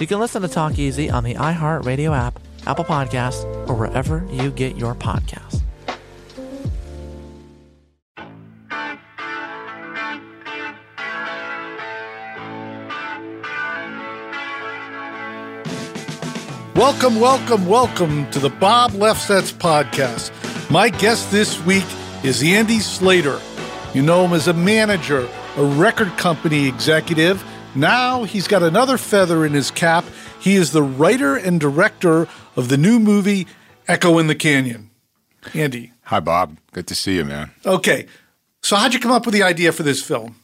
You can listen to Talk Easy on the iHeartRadio app, Apple Podcasts, or wherever you get your podcasts. Welcome, welcome, welcome to the Bob Lefsetz podcast. My guest this week is Andy Slater. You know him as a manager, a record company executive. Now he's got another feather in his cap. He is the writer and director of the new movie Echo in the Canyon. Andy. Hi, Bob. Good to see you, man. Okay. So how'd you come up with the idea for this film?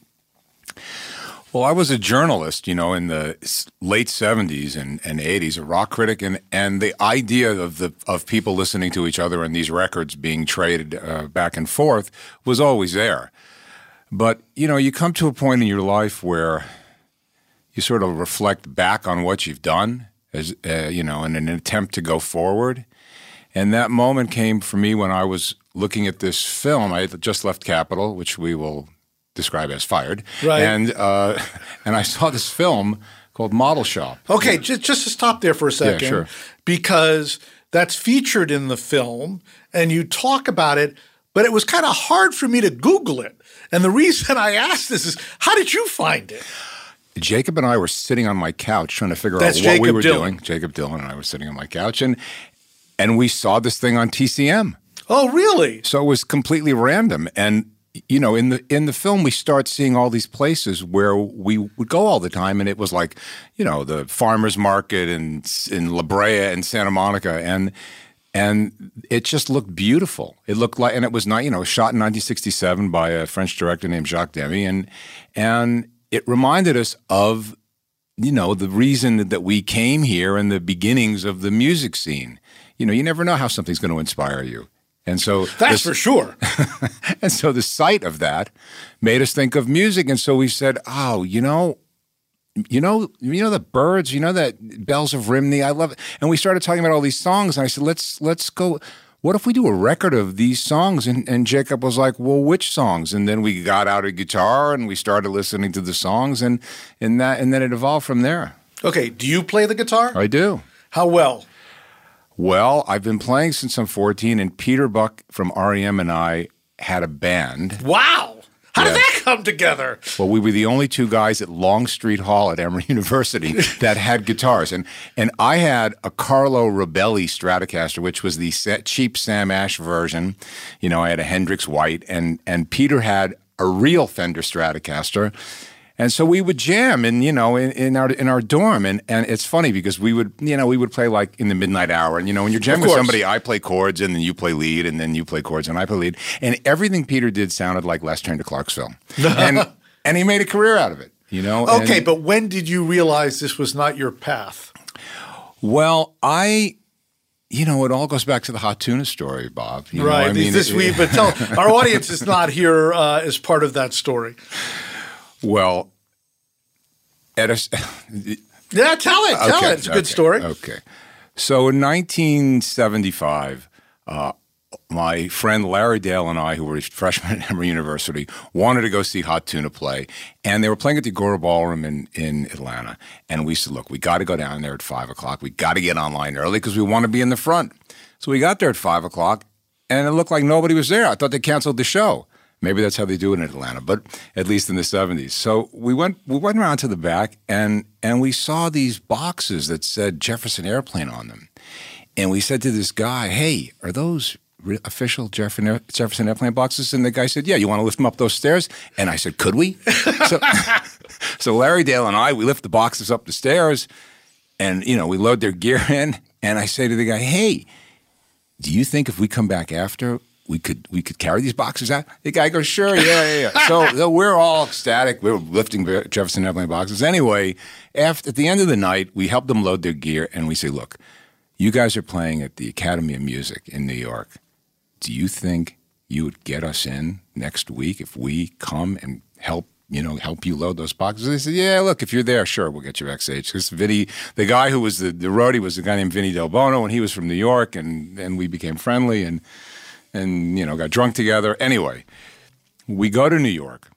Well, I was a journalist, you know, in the late '70s and, and '80s, a rock critic, and and the idea of the of people listening to each other and these records being traded uh, back and forth was always there. But you know, you come to a point in your life where you sort of reflect back on what you've done, as uh, you know, in an attempt to go forward. And that moment came for me when I was looking at this film. I had just left Capitol, which we will describe as fired. Right. And uh, and I saw this film called Model Shop. Okay, just just to stop there for a second, sure. because that's featured in the film, and you talk about it, but it was kind of hard for me to Google it. And the reason I asked this is, how did you find it? Jakob and I were sitting on my couch trying to figure That's out what we were Dylan. doing. Jakob Dylan and I were sitting on my couch, and and we saw this thing on TCM. Oh, really? So it was completely random. And you know, in the in the film, we start seeing all these places where we would go all the time, and it was like, you know, the farmers market in in La Brea and Santa Monica, and and it just looked beautiful. It looked like, and it was not, you know, shot in 1967 by a French director named Jacques Demy, and and it reminded us of you know, the reason that we came here and the beginnings of the music scene. You know, you never know how something's going to inspire you. And so That's this- for sure. and so the sight of that made us think of music. And so we said, oh, you know, you know, you know the Byrds, you know that bells of Rhymney. I love it. And we started talking about all these songs. And I said, let's let's go. What if we do a record of these songs? And, and Jakob was like, well, which songs? And then we got out a guitar and we started listening to the songs, and and that and then it evolved from there. Okay, do you play the guitar? I do. How well? Well, I've been playing since I'm 14, and Peter Buck from REM and I had a band. Wow. How did that come together? Well, we were the only two guys at Longstreet Hall at Emory University that had guitars, and and I had a Carlo Robelli Stratocaster, which was the cheap Sam Ash version. You know, I had a Hendrix White, and and Peter had a real Fender Stratocaster. And so we would jam, and you know, in, in our in our dorm, and and it's funny because we would, you know, we would play like in the midnight hour, and you know, when you're jamming with somebody, I play chords, and then you play lead, and then you play chords, and I play lead, and everything Peter did sounded like Last Train to Clarksville, and and he made a career out of it, you know. Okay, and- but when did you realize this was not your path? well, I. You know, it all goes back to the hot tuna story, Bob. You know, right. I mean, this it- week, but tell our audience is not here uh, as part of that story. Well, a, Yeah, tell it. Tell Okay, it. It's a good okay, story. Okay. So in 1975, uh, my friend Larry Dale and I, who were freshmen at Emory University, wanted to go see Hot Tuna play. And they were playing at the Agora Ballroom in, in Atlanta. And we said, look, we got to go down there at 5 o'clock. We got to get online early because we want to be in the front. So we got there at 5 o'clock, and it looked like nobody was there. I thought they canceled the show. Maybe that's how they do it in Atlanta, but at least in the 70s. So we went we went around to the back and and we saw these boxes that said Jefferson Airplane on them. And we said to this guy, "Hey, are those official Jefferson, Jefferson Airplane boxes?" And the guy said, "Yeah, you want to lift them up those stairs?" And I said, "Could we?" so, so Larry Dale and I, we lift the boxes up the stairs and you know, we load their gear in and I say to the guy, "Hey, do you think if we come back after we could we could carry these boxes out? The guy goes, sure, yeah, yeah, yeah. so, so we're all ecstatic. We are lifting Jefferson Airplane boxes. Anyway, after at the end of the night, we help them load their gear, and we say, look, you guys are playing at the Academy of Music in New York. Do you think you would get us in next week if we come and help you know, help you load those boxes? They said, yeah, look, if you're there, sure, we'll get you backstage. Because Vinny, the guy who was the, the roadie was a guy named Vinny Del Bono, and he was from New York, and, and we became friendly and, and, you know, got drunk together. Anyway, we go to New York,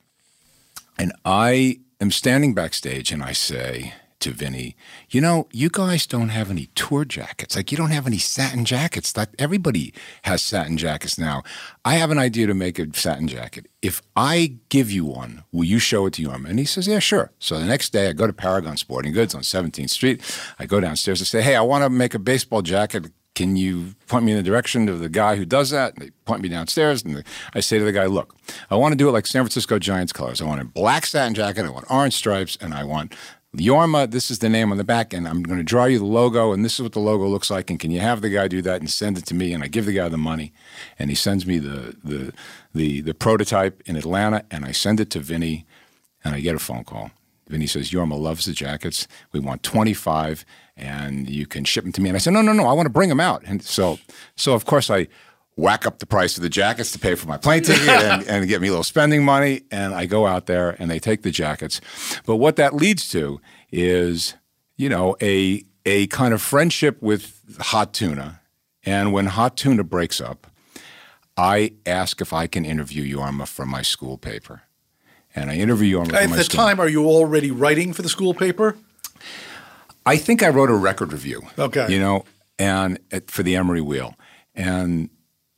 and I am standing backstage, and I say, to Vinny, you know, you guys don't have any tour jackets. Like you don't have any satin jackets. Like everybody has satin jackets now. I have an idea to make a satin jacket. If I give you one, will you show it to Jorma? And he says, yeah, sure. So the next day I go to Paragon Sporting Goods on 17th Street. I go downstairs and say, hey, I want to make a baseball jacket can you point me in the direction of the guy who does that? And they point me downstairs, and I say to the guy, look, I want to do it like San Francisco Giants colors. I want a black satin jacket, I want orange stripes, and I want Jorma, this is the name on the back, and I'm going to draw you the logo, and this is what the logo looks like. And can you have the guy do that and send it to me? And I give the guy the money, and he sends me the the the, the prototype in Atlanta, and I send it to Vinny, and I get a phone call. Vinny says, Jorma loves the jackets. We want 25, and you can ship them to me. And I said, no, no, no, I want to bring them out. And so, so of course, I whack up the price of the jackets to pay for my plane ticket and, and, get me a little spending money. And I go out there and they take the jackets. But what that leads to is, you know, a a kind of friendship with Hot Tuna. And when Hot Tuna breaks up, I ask if I can interview Jorma for my school paper. And I interview Jorma At the school. time, are you already writing for the school paper? I think I wrote a record review. Okay. You know, and for the Emory Wheel. And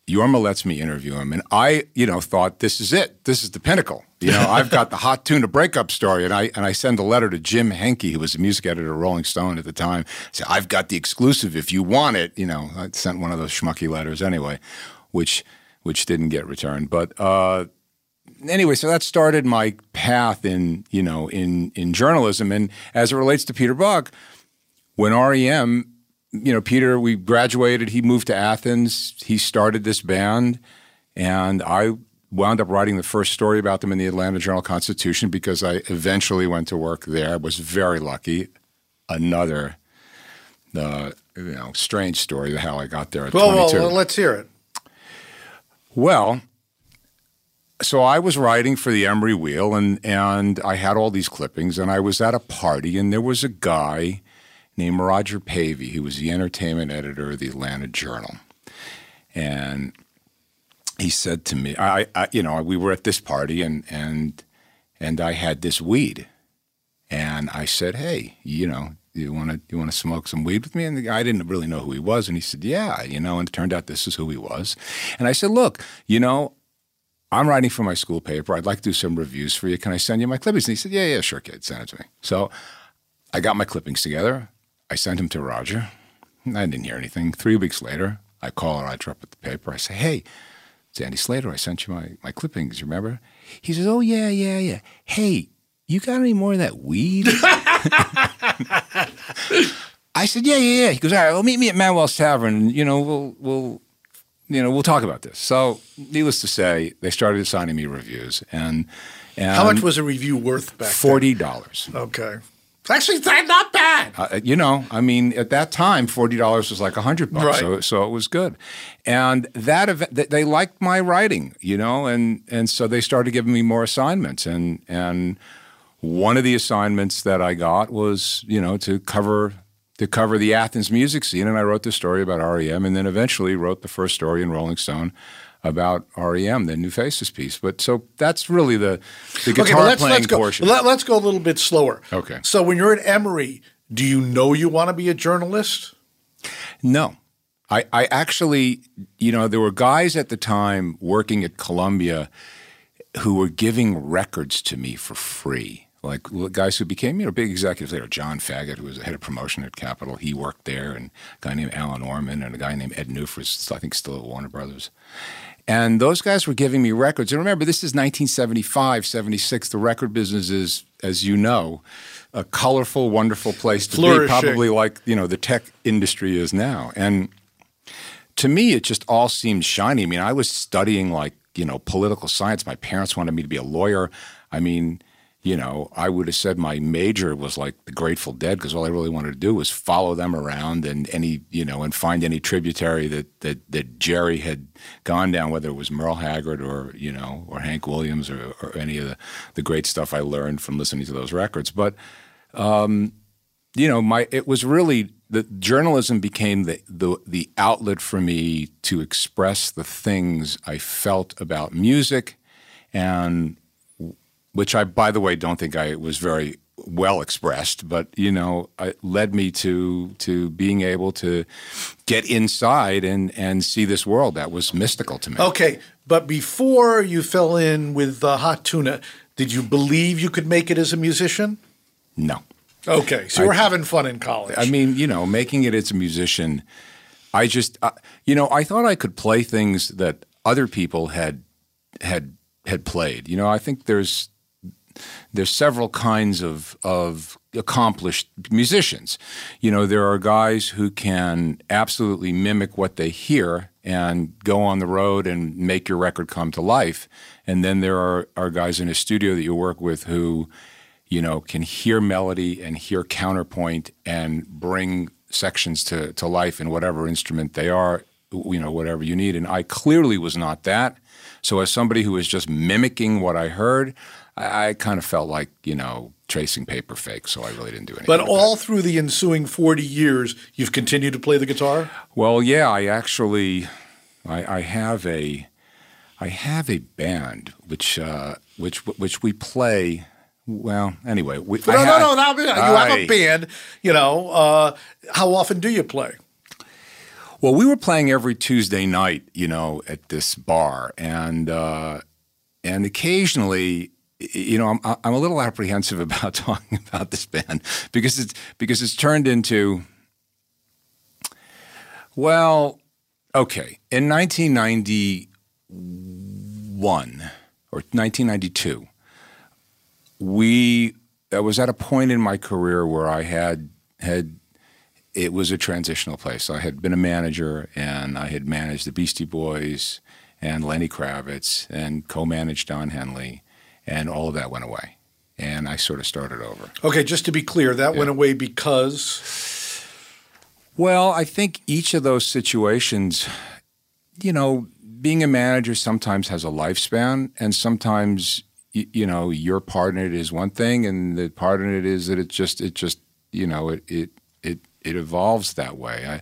Jorma lets me interview him, and I, you know, thought this is it. This is the pinnacle. You know, I've got the hot tuna breakup story, and I and I send a letter to Jim Henke, who was the music editor of Rolling Stone at the time. Say, I've got the exclusive. If you want it, you know, I sent one of those schmucky letters anyway, which which didn't get returned. But uh, anyway, so that started my path in you know in in journalism, and as it relates to Peter Buck, when REM you know, Peter, we graduated. He moved to Athens. He started this band, and I wound up writing the first story about them in the Atlanta Journal Constitution because I eventually went to work there. I was very lucky. Another, uh, you know, strange story of how I got there at well, 22. Well, let's hear it. Well, so I was writing for the Emory Wheel, and and I had all these clippings, and I was at a party, and there was a guy named Roger Pavey, who was the entertainment editor of the Atlanta Journal. And he said to me, I, I, you know, we were at this party and, and, and I had this weed. And I said, hey, you know, you want to you want to smoke some weed with me? And the guy didn't really know who he was, and he said, "Yeah, you know." And it turned out this is who he was. And I said, "Look, you know, I'm writing for my school paper. I'd like to do some reviews for you. Can I send you my clippings?" And he said, "Yeah, yeah, sure, kid, send it to me." So I got my clippings together. I sent him to Roger. I didn't hear anything. Three weeks later, I call Roger up at the paper. I say, hey, it's Andy Slater. I sent you my, my clippings, you remember? He says, oh, yeah, yeah, yeah. Hey, you got any more of that weed? I said, yeah, yeah, yeah. He goes, all right, well, meet me at Manuel's Tavern. And, you know, we'll, we'll, you know, we'll talk about this. So, needless to say, they started assigning me reviews. And, and how much was a review worth back $40. Then? Okay. Actually, not bad. Uh, you know, I mean, at that time, forty dollars was like a hundred bucks, right. so so it was good. And that event, they liked my writing, you know, and and so they started giving me more assignments, and and one of the assignments that I got was, you know, to cover to cover the Athens music scene, and I wrote the story about REM, and then eventually wrote the first story in Rolling Stone about REM, the New Faces piece. But so that's really the the guitar okay, let's, playing let's go. portion. Let, us go a little bit slower. Okay. So when you're at Emory, do you know you want to be a journalist? No. I, I actually, you know, there were guys at the time working at Columbia who were giving records to me for free. Like guys who became, you know, big executives later. John Faggett, who was the head of promotion at Capitol, he worked there, and a guy named Alan Orman, and a guy named Ed Newfors, I think still at Warner Brothers. And those guys were giving me records. And remember, this is 1975, 76. The record business is, as you know, a colorful, wonderful place to be, probably like, you know, the tech industry is now. And to me, it just all seemed shiny. I mean, I was studying like, you know, political science. My parents wanted me to be a lawyer. I mean, you know, I would have said my major was like the Grateful Dead because all I really wanted to do was follow them around and any, you know, and find any tributary that that that Jerry had gone down, whether it was Merle Haggard or you know, or Hank Williams or, or any of the the great stuff I learned from listening to those records. But, um, you know, my it was really the journalism became the, the the outlet for me to express the things I felt about music and which I, by the way, don't think I was very well expressed, but you know, it led me to to being able to get inside and and see this world that was mystical to me. Okay, but before you fell in with uh, Hot Tuna, did you believe you could make it as a musician? No. Okay, so we're having fun in college. I mean, you know, making it as a musician, I just, uh, you know, I thought I could play things that other people had had had played. You know, I think there's there's several kinds of of accomplished musicians. You know, there are guys who can absolutely mimic what they hear and go on the road and make your record come to life. And then there are, are guys in a studio that you work with who, you know, can hear melody and hear counterpoint and bring sections to, to life in whatever instrument they are, you know, whatever you need. And I clearly was not that. So as somebody who was just mimicking what I heard, I, I kind of felt like you know tracing paper fake, so I really didn't do anything. But all that. through the ensuing forty years, you've continued to play the guitar. Well, yeah, I actually, I, I have a, I have a band which uh, which which we play. Well, anyway, we, no, no, no, no, no, You I, have a band. You know, uh, how often do you play? Well, we were playing every Tuesday night, you know, at this bar, and uh, and occasionally you know, I'm I'm a little apprehensive about talking about this band because it's because it's turned into well, okay, in 1991 or 1992, we I was at a point in my career where I had had it was a transitional place. I had been a manager and I had managed the Beastie Boys and Lenny Kravitz and co-managed Don Henley and all of that went away. And I sort of started over. Okay, just to be clear, that yeah. went away because. Well, I think each of those situations, you know, being a manager sometimes has a lifespan, and sometimes you, you know your part in it is one thing, and the part in it is that it just it just you know it it it it evolves that way. I,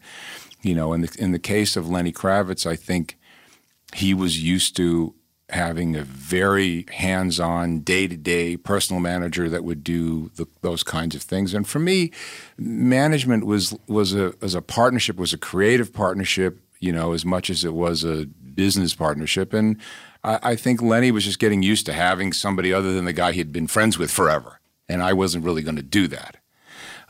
you know, in the in the case of Lenny Kravitz, I think he was used to having a very hands-on, day-to-day personal manager that would do the, those kinds of things. And for me, management was was a as a partnership was a creative partnership, you know, as much as it was a business partnership. And I, I think Lenny was just getting used to having somebody other than the guy he had been friends with forever, and I wasn't really going to do that.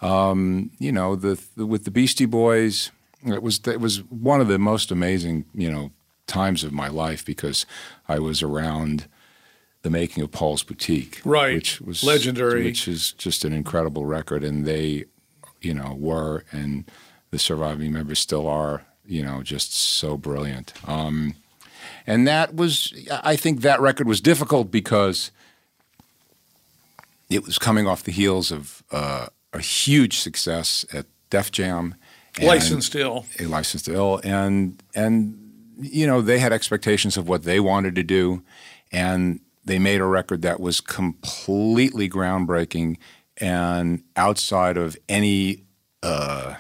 Um, you know, the, the with the Beastie Boys. It was it was one of the most amazing, you know, times of my life because I was around the making of Paul's Boutique, right? Which was legendary, which is just an incredible record, and they, you know, were and the surviving members still are, you know, just so brilliant. Um, and that was, I think, that record was difficult because it was coming off the heels of uh, a huge success at Def Jam. Licensed Ill. A Licensed Ill. And, and you know, they had expectations of what they wanted to do, and they made a record that was completely groundbreaking and outside of any uh,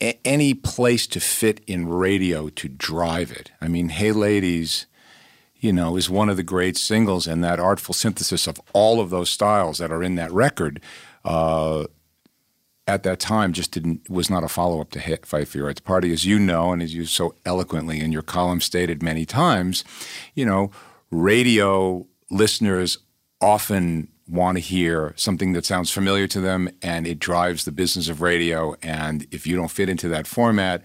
a- any place to fit in radio to drive it. I mean, Hey Ladies, you know, is one of the great singles, and that artful synthesis of all of those styles that are in that record. Uh, at that time, just didn't was not a follow up to hit Fight for Your Right to Party, as you know, and as you so eloquently in your column stated many times. You know, radio listeners often want to hear something that sounds familiar to them and it drives the business of radio. And if you don't fit into that format,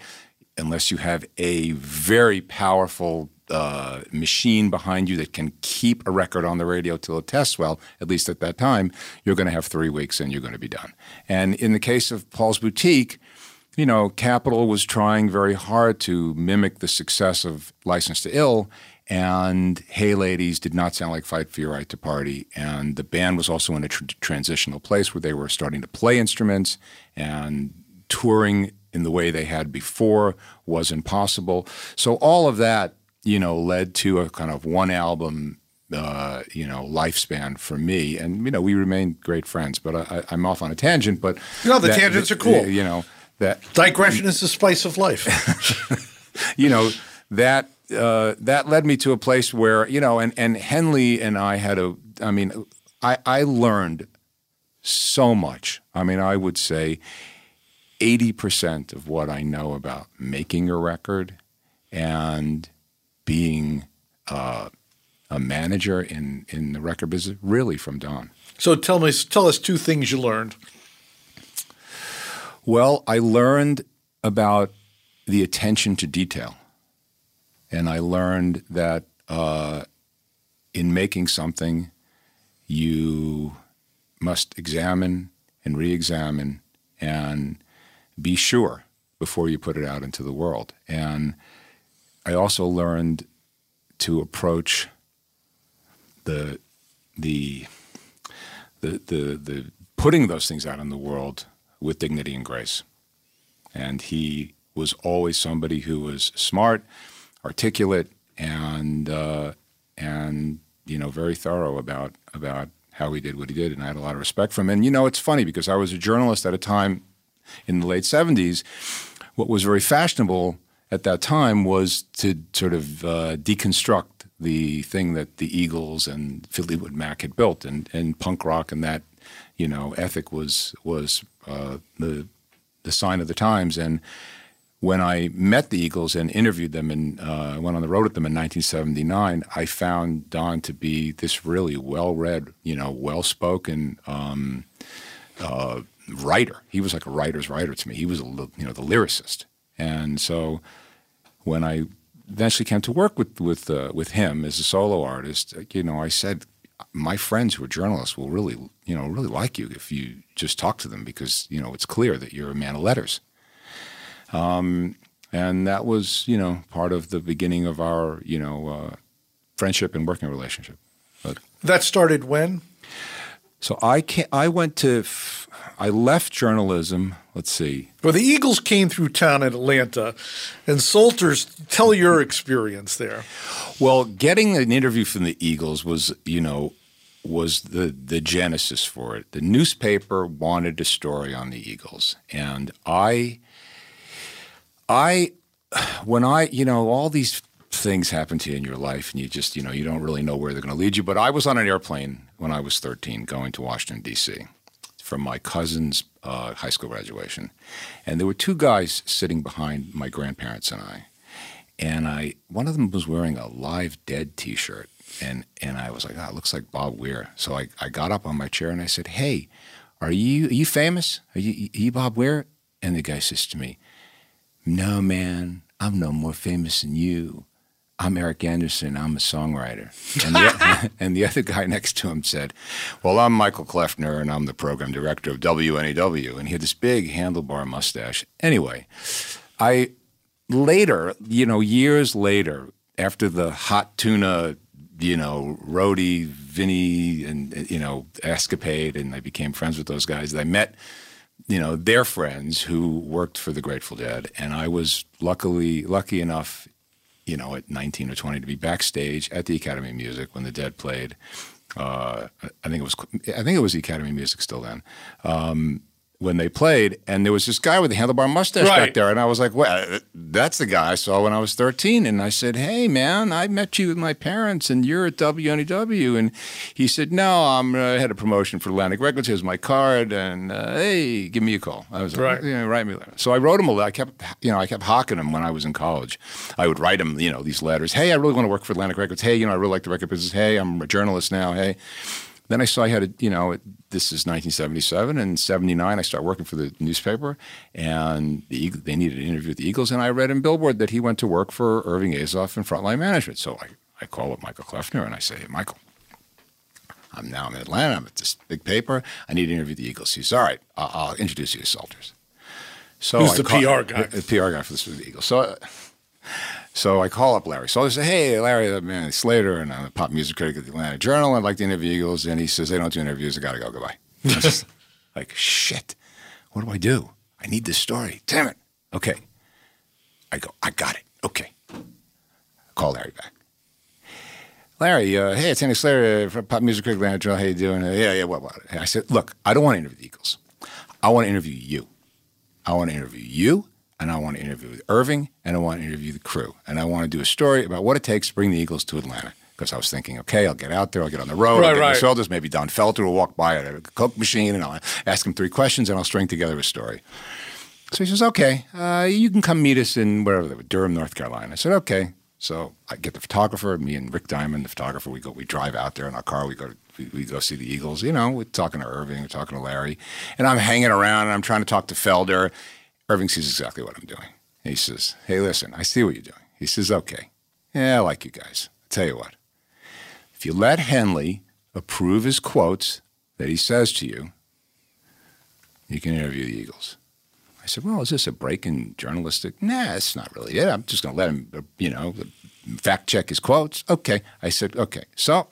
unless you have a very powerful uh, machine behind you that can keep a record on the radio till it tests well, at least at that time, you're going to have three weeks and you're going to be done. And in the case of Paul's Boutique, you know, Capitol was trying very hard to mimic the success of License to Ill, and Hey Ladies did not sound like Fight for Your Right to Party. And the band was also in a tr- transitional place where they were starting to play instruments and touring in the way they had before was impossible. So all of that, you know, led to a kind of one album. Uh, you know, lifespan for me, and you know, we remain great friends. But I, I'm off on a tangent. But No, the tangents are cool. You know that Digression is the spice of life. you know that uh, that led me to a place where you know, and and Henley and I had a. I mean, I I learned so much. I mean, I would say eighty percent of what I know about making a record and being uh, a manager in in the record business really from Don. so tell me, tell us two things you learned. Well, I learned about the attention to detail. And I learned that uh, in making something, you must examine and re examine and be sure before you put it out into the world. And I also learned to approach the, the, the, the, the putting those things out in the world with dignity and grace. And he was always somebody who was smart, articulate, and uh, and you know very thorough about about how he did what he did. And I had a lot of respect for him. And you know, it's funny because I was a journalist at a time in the late '70s. What was very fashionable at that time was to sort of uh, deconstruct the thing that the Eagles and Fleetwood Mac had built, and and punk rock and that you know ethic was was uh, the the sign of the times. And when I met the Eagles and interviewed them and uh, went on the road with them in 1979, I found Don to be this really well-read, you know, well-spoken um, uh, writer. He was like a writer's writer to me. He was, a, you know, the lyricist. And so when I eventually came to work with with uh, with him as a solo artist, you know, I said, my friends who are journalists will really, you know, really like you if you just talk to them because you know it's clear that you're a man of letters. Um, and that was, you know, part of the beginning of our, you know, uh, friendship and working relationship. But, That started when? so I can I went to, I left journalism. Let's see, Well, the Eagles came through town in Atlanta, and Solters, tell your experience there. Well, getting an interview from the Eagles was, you know, was the the genesis for it. The newspaper wanted a story on the Eagles, and I, I, when I, you know, all these things happen to you in your life, and you just, you know, you don't really know where they're going to lead you. But I was on an airplane when I was 13, going to Washington D.C. from my cousin's uh, high school graduation, and there were two guys sitting behind my grandparents and I and I one of them was wearing a Live Dead T-shirt, and and I was like, oh, it looks like Bob Weir. So I, I got up on my chair and I said, Hey, are you are you famous? Are you, are you Bob Weir? And the guy says to me, No, man, I'm no more famous than you. I'm Eric Andersen. I'm a songwriter. And the, and the other guy next to him said, Well, I'm Michael Klenfner, and I'm the program director of WNEW. And he had this big handlebar mustache. Anyway, I later, you know, years later, after the hot tuna, you know, Rhodey, Vinny, and you know, escapade, and I became friends with those guys. I met, you know, their friends who worked for the Grateful Dead, and I was luckily lucky enough, you know, at 19 or 20 to be backstage at the Academy of Music when the Dead played. Uh, I think it was I think it was the Academy of Music still then. Um, when they played, and there was this guy with a handlebar mustache Right. back there, and I was like, "Well, that's the guy I saw when I was 13." And I said, "Hey, man, I met you with my parents, and you're at WNEW." And he said, "No, I'm uh, I had a promotion for Atlantic Records. Here's my card, and uh, hey, give me a call." I was like, Right. "Yeah, write me a letter." So I wrote him a letter. I kept, you know, I kept hawking him when I was in college. I would write him, you know, these letters. Hey, I really want to work for Atlantic Records. Hey, you know, I really like the record business. Hey, I'm a journalist now. Hey. Then I saw I had a, you know, this is 1977 and 79. I started working for the newspaper, and the they needed an interview with the Eagles, and I read in Billboard that he went to work for Irving Azoff in Frontline Management. So I, I call up Michael Klenfner and I say, hey, Michael, I'm now in Atlanta. I'm at this big paper. I need to interview the Eagles. He says, all right, I'll, I'll introduce you to Solters. So Who's I the call- PR guy? The PR guy for the, for the Eagles. So. So I call up Larry. So I say, "Hey, Larry, uh, man, Slater, and I'm a pop music critic at the Atlanta Journal. I'd like to interview Eagles." And he says, "They don't do interviews. I gotta go. Goodbye." Just like, "Shit, what do I do? I need this story. Damn it." Okay. I go, "I got it." Okay. Call Larry back. Larry, uh, hey, it's Andy Slater uh, from Pop Music Critic Atlanta Journal. How you doing? Uh, yeah, yeah. What about it? I said, "Look, I don't want to interview the Eagles. I want to interview you. I want to interview you." And I want to interview Irving, and I want to interview the crew, and I want to do a story about what it takes to bring the Eagles to Atlanta. Because I was thinking, okay, I'll get out there, I'll get on the road, Right, I'll get right. the shoulders, maybe Don Felder will walk by at a Coke machine, and I'll ask him three questions, and I'll string together a story. So he says, okay, uh, you can come meet us in wherever they were, Durham, North Carolina. I said, okay. So I get the photographer, me and Rick Diamond, the photographer. We go, we drive out there in our car. We go, we, we go see the Eagles. You know, we're talking to Irving, we're talking to Larry, and I'm hanging around and I'm trying to talk to Felder. Irving sees exactly what I'm doing. He says, "Hey, listen, I see what you're doing." He says, "Okay, yeah, I like you guys. I'll tell you what, if you let Henley approve his quotes that he says to you, you can interview the Eagles." I said, "Well, is this a break in journalistic?" Nah, it's not really it. I'm just going to let him, you know, fact check his quotes. Okay. I said, "Okay." So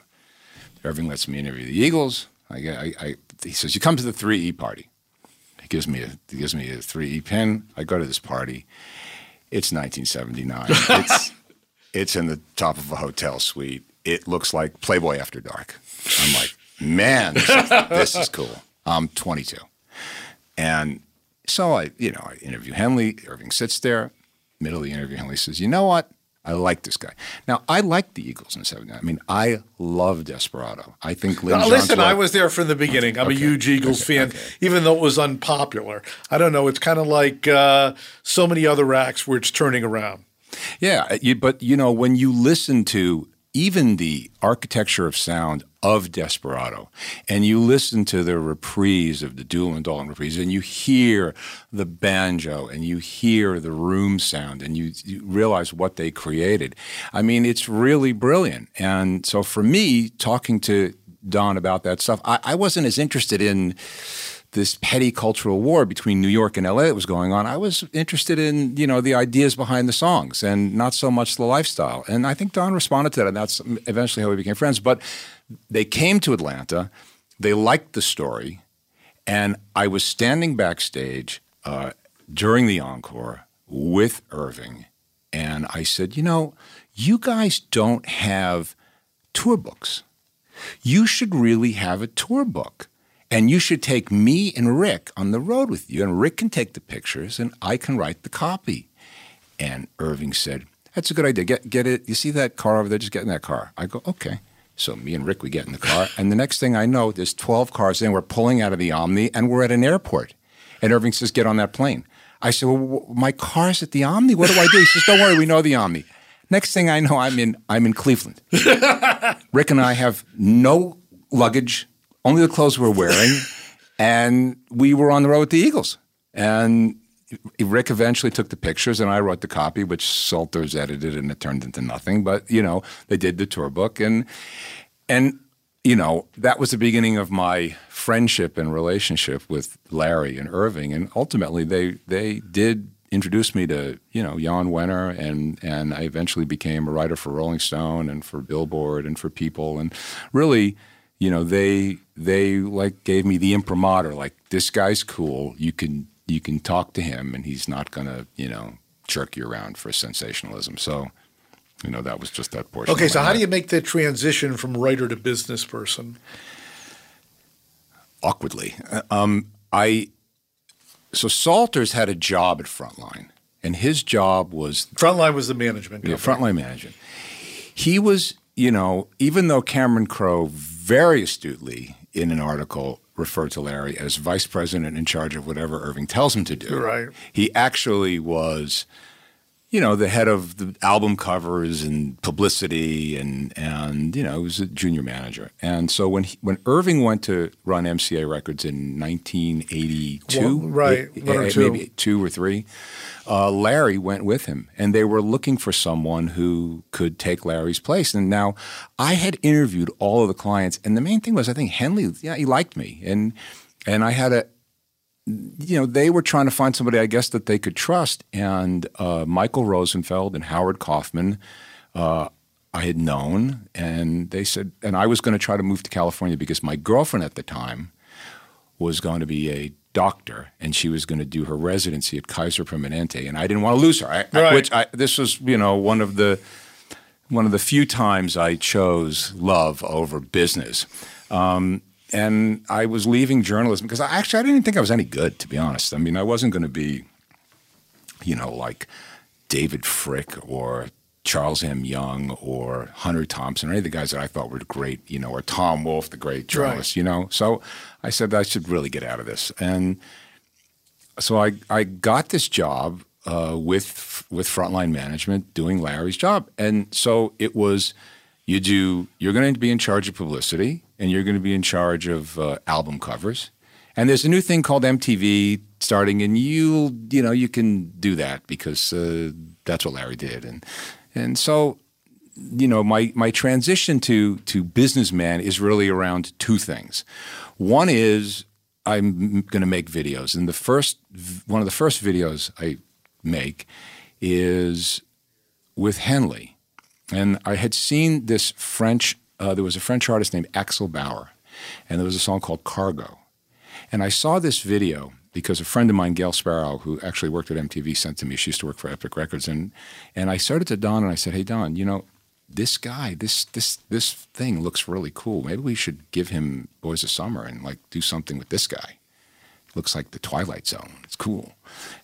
Irving lets me interview the Eagles. I, I, I he says, "You come to the three E party." He gives me a he gives me a three E pin. I go to this party. It's 1979. it's it's in the top of a hotel suite. It looks like Playboy After Dark. I'm like, man, this is, this is cool. I'm 22, and so I, you know, I interview Henley. Irving sits there. Middle of the interview, Henley says, "You know what? I like this guy." Now, I liked the Eagles in '79. I mean, I love Desperado. I think Lynn Now, listen, I was there from the beginning. I'm a huge Eagles Okay. fan, Okay. even though it was unpopular. I don't know. It's kind of like uh, so many other acts where it's turning around. Yeah, you, but you know when you listen to even the architecture of sound of Desperado, and you listen to the reprise of the Doolin Dalton reprise, and you hear the banjo, and you hear the room sound, and you, you realize what they created. I mean, it's really brilliant. And so for me, talking to Don about that stuff, I, I wasn't as interested in this petty cultural war between New York and LA that was going on. I was interested in, you know, the ideas behind the songs and not so much the lifestyle. And I think Don responded to that, and that's eventually how we became friends. But they came to Atlanta, they liked the story, and I was standing backstage uh, during the encore with Irving, and I said, you know, you guys don't have tour books. You should really have a tour book. And you should take me and Rick on the road with you. And Rick can take the pictures and I can write the copy. And Irving said, That's a good idea. Get, get it. You see that car over there? Just get in that car. I go, Okay. So me and Rick, we get in the car. And the next thing I know, there's 12 cars in. We're pulling out of the Omni and we're at an airport. And Irving says, Get on that plane. I said, Well, w- my car's at the Omni. What do I do? He says, Don't worry, we know the Omni. Next thing I know, I'm in, I'm in Cleveland. Rick and I have no luggage, only the clothes we're wearing, and we were on the road with the Eagles. And Rick eventually took the pictures, and I wrote the copy, which Solters edited, and it turned into nothing. But you know, they did the tour book, and and you know that was the beginning of my friendship and relationship with Larry and Irving, and ultimately they they did introduce me to you know Jan Wenner, and and I eventually became a writer for Rolling Stone and for Billboard and for People, and really, you know they they like gave me the imprimatur, like this guy's cool, you can you can talk to him, and he's not gonna you know jerk you around for sensationalism. So. You know that was just that portion. Okay, so how do you make that transition from writer to business person? awkwardly. Um, I so Solters had a job at Frontline, and his job was Frontline was the management. yeah. Frontline management. He was, you know, even though Cameron Crowe very astutely in an article referred to Larry as vice president in charge of whatever Irving tells him to do. Right. He actually was, you know, the head of the album covers and publicity, and and you know, he was a junior manager. And so when he, when Irving went to run MCA Records in 1982, One- right, eh, one or eh, two. maybe two or three, uh, Larry went with him, and they were looking for someone who could take Larry's place. And now, I had interviewed all of the clients, and the main thing was I think Henley, yeah, he liked me, and and I had a, you know, they were trying to find somebody I guess that they could trust, and uh, Michael Rosenfeld and Howard Kaufman. Uh, I had known, and they said, and I was going to try to move to California because my girlfriend at the time was going to be a doctor and she was going to do her residency at Kaiser Permanente and I didn't want to lose her. I, I- Right. which I, this was, you know, one of the one of the few times I chose love over business. Um, and I was leaving journalism because I actually I didn't think I was any good to be honest. I mean, I wasn't going to be you know, like David Fricke or Charles M. Young or Hunter Thompson or any of the guys that I thought were great, you know, or Tom Wolfe, the great journalist, you know. So I said I should really get out of this. And so I, I got this job uh, with with Frontline Management doing Larry's job. And so it was you do you're going to be in charge of publicity and you're going to be in charge of uh, album covers. And there's a new thing called MTV starting, and you you know you can do that because uh, that's what Larry did, and and so you know my my transition to to businessman is really around two things. One is I'm going to make videos, and the first one of the first videos I make is with Henley, and I had seen this French. Uh, there was a French artist named Axel Bauer, and there was a song called Cargo. And I saw this video because a friend of mine, Gail Sparrow, who actually worked at MTV, sent to me. She used to work for Epic Records, and and I started to Don and I said, "Hey Don, you know, this guy, this this this thing looks really cool. Maybe we should give him Boys of Summer and like do something with this guy. Looks like the Twilight Zone. It's cool."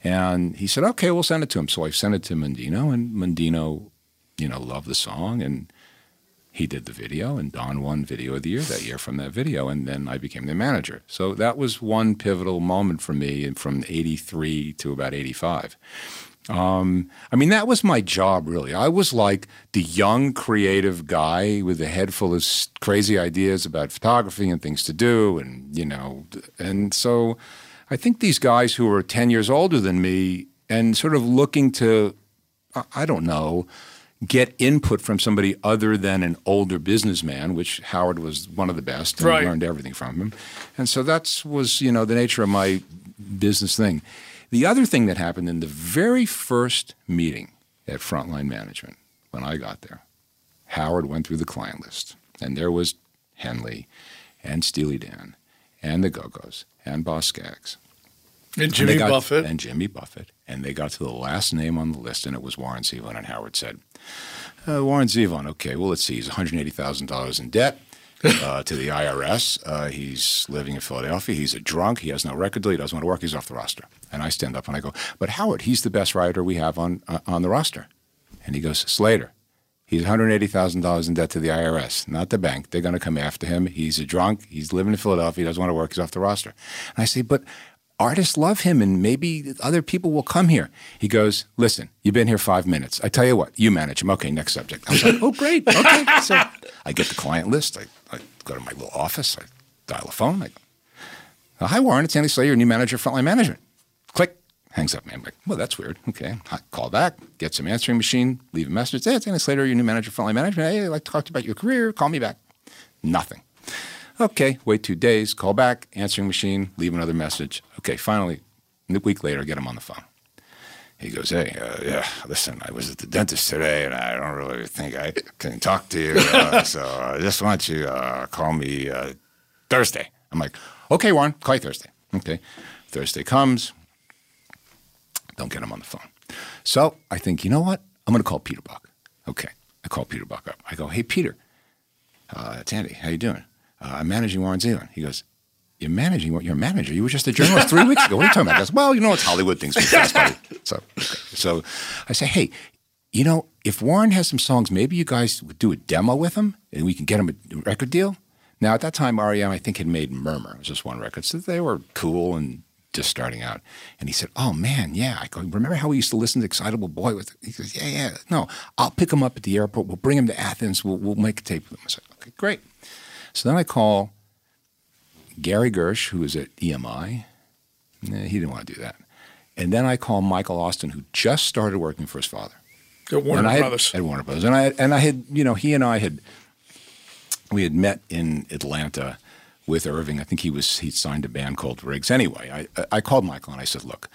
And he said, "Okay, we'll send it to him." So I sent it to Mondino, and Mondino, you know, loved the song and he did the video, and Don won Video of the Year that year from that video, and then I became the manager. So that was one pivotal moment for me, from '83 to about '85. Um, I mean, that was my job, really. I was like the young, creative guy with a head full of crazy ideas about photography and things to do, and you know, and so I think these guys who were 10 years older than me and sort of looking to, I don't know, get input from somebody other than an older businessman, which Howard was one of the best and Right. learned everything from him. And so that was, you know, the nature of my business thing. The other thing that happened in the very first meeting at Frontline Management when I got there, Howard went through the client list, and there was Henley and Steely Dan and the Go-Go's and Boz Scaggs. And And Jimmy they got- Buffett. And Jimmy Buffett. And they got to the last name on the list, and it was Warren Zevon. And Howard said, uh, Warren Zevon, okay, well, let's see. He's $180,000 in debt uh, to the IRS. Uh, he's living in Philadelphia. He's a drunk. He has no record deal. He doesn't want to work. He's off the roster. And I stand up and I go, but Howard, he's the best writer we have on, uh, on the roster. And he goes, Slater, He's $180,000 in debt to the IRS, not the bank. They're going to come after him. He's a drunk. He's living in Philadelphia. He doesn't want to work. He's off the roster. And I say, but artists love him and maybe other people will come here. He goes, listen, you've been here five minutes. I tell you what, you manage him. Okay, next subject. I was like, oh, great. Okay. So I get the client list. I, I go to my little office. I dial a phone. I go, "Uh, hi, Warren. It's Andy Slater, new manager of Frontline Management. Click. Hangs up, man. I'm like, well, that's weird. Okay. I call back, get some answering machine, leave a message. Hey, it's Andy Slater, your new manager of Frontline Management. Hey, I'd like to talk to you about your career. Call me back. Nothing. Okay, wait two days, call back, answering machine, leave another message. Okay, finally, a week later, get him on the phone. He goes, Hey, uh, yeah, listen, I was at the dentist today and I don't really think I can talk to you. Uh, so I just want you to uh, call me uh, Thursday. I'm like, Okay, Warren, call you Thursday. Okay. Thursday comes, don't get him on the phone. So I think, you know what? I'm going to call Peter Buck. Okay. I call Peter Buck up. I go, Hey, Peter, uh, it's Andy. How you doing? Uh, I'm managing Warren Zevon. He goes, you're managing what you're a manager. You were just a journalist three weeks ago. What are you talking about? I goes, well, you know, it's Hollywood things. So, so I say, hey, you know, if Warren has some songs, maybe you guys would do a demo with him and we can get him a record deal. Now, at that time, REM, I think, had made Murmur. It was just one record. So they were cool and just starting out. And he said, oh, man, yeah. I go, remember how we used to listen to Excitable Boy? With He goes, yeah, yeah. No, I'll pick him up at the airport. We'll bring him to Athens. We'll, we'll make a tape with him. I said, okay, great. So then I call Gary Gersh, who was at EMI. Nah, eh, he didn't want to do that. And then I call Michael Ostin, who just started working for his father. At Warner had- Brothers. At Warner Brothers. And I and I had, you know, he and I had we had met in Atlanta with Irving. I think he was he'd signed a band called Riggs. Anyway, I I called Michael and I said, look,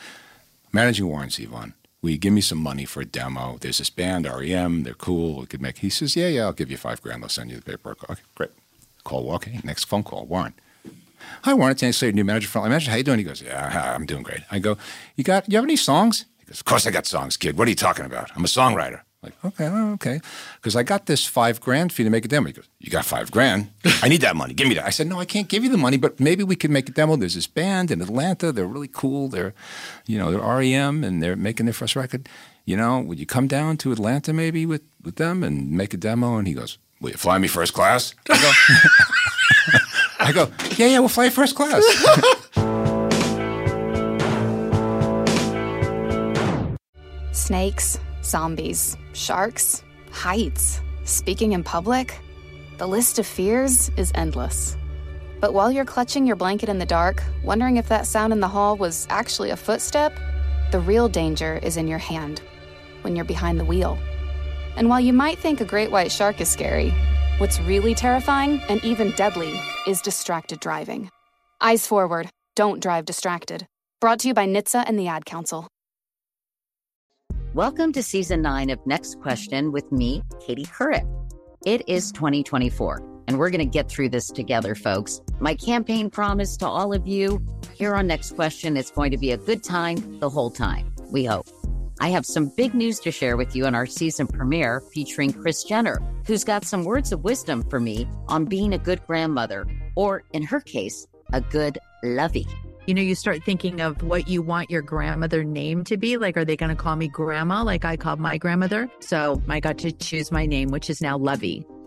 managing Warren Zevon, will you give me some money for a demo? There's this band, REM, they're cool. We could make he says, Yeah, yeah, I'll give you five grand, I'll send you the paperwork. Okay, great. Call okay, next phone call, Warren. Hi, Warren. It's Andy Slater, new manager for Manager. How you doing? He goes, Yeah, I'm doing great. I go, You got you have any songs? He goes, Of course I got songs, kid. What are you talking about? I'm a songwriter. Like, okay, oh, okay. Because I got this five grand for you to make a demo. He goes, You got five grand? I need that money. Give me that. I said, No, I can't give you the money, but maybe we could make a demo. There's this band in Atlanta. They're really cool. They're, you know, they're REM and they're making their first record. You know, would you come down to Atlanta maybe with, with them and make a demo? And he goes, Will you fly me first class? I go, I go, Yeah, yeah, we'll fly first class. Snakes, zombies, sharks, heights, speaking in public. The list of fears is endless. But while you're clutching your blanket in the dark, wondering if that sound in the hall was actually a footstep, the real danger is in your hand when you're behind the wheel. And while you might think a great white shark is scary, what's really terrifying and even deadly is distracted driving. Eyes forward, don't drive distracted. Brought to you by NHTSA and the Ad Council. Welcome to season nine of Next Question with me, Katie Couric. It is 2024, and we're going to get through this together, folks. My campaign promise to all of you here on Next Question it's going to be a good time the whole time, we hope. I have some big news to share with you on our season premiere featuring Kris Jenner, who's got some words of wisdom for me on being a good grandmother, or in her case, a good lovey. you know, you start thinking of what you want your grandmother name to be. Like, are they going to call me grandma like I called my grandmother? So I got to choose my name, which is now Lovey.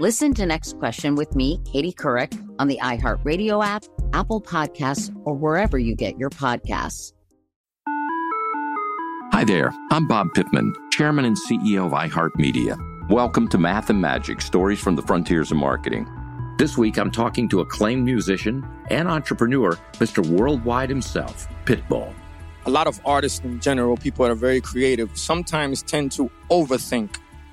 Listen to Next Question with me, Katie Couric, on the iHeartRadio app, Apple Podcasts, or wherever you get your podcasts. Hi there, I'm Bob Pittman, Chairman and CEO of iHeartMedia. Welcome to Math and Magic Stories from the Frontiers of Marketing. This week, I'm talking to acclaimed musician and entrepreneur, Mr. Worldwide himself, Pitbull. A lot of artists in general, people that are very creative, sometimes tend to overthink.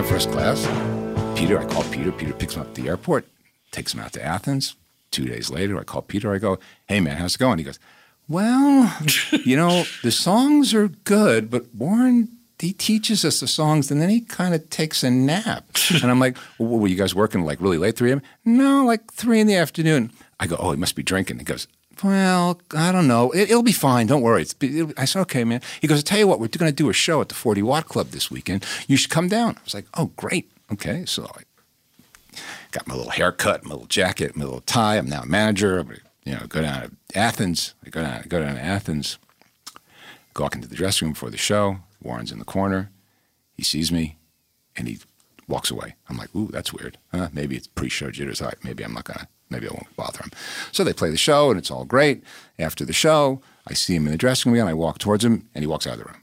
So we fly him first class. Peter, I call Peter. Peter picks him up at the airport, takes him out to Athens. Two days later, I call Peter. I go, "Hey man, how's it going?" He goes, "Well, you know, the songs are good, but Warren he teaches us the songs, and then he kind of takes a nap." and I'm like, well, "Were you guys working like really late, three a.m.?" No, like three in the afternoon. I go, "Oh, he must be drinking." He goes. Well, I don't know. It, will be fine. Don't worry. It, I said, okay, man. He goes, I tell you what, we're going to do a show at the 40 Watt Club this weekend. You should come down. I was like, oh, great. Okay. So I got my little haircut, my little jacket, my little tie. I'm now a manager. I'm, you know, go down to Athens. I go down, go down to Athens. Go walk into the dressing room before the show. Warren's in the corner. He sees me, and he walks away. I'm like, ooh, that's weird. Huh? Maybe it's pre-show jitters. All right, maybe I'm not gonna maybe I won't bother him. So they play the show, and it's all great. After the show, I see him in the dressing room, and I walk towards him, and he walks out of the room.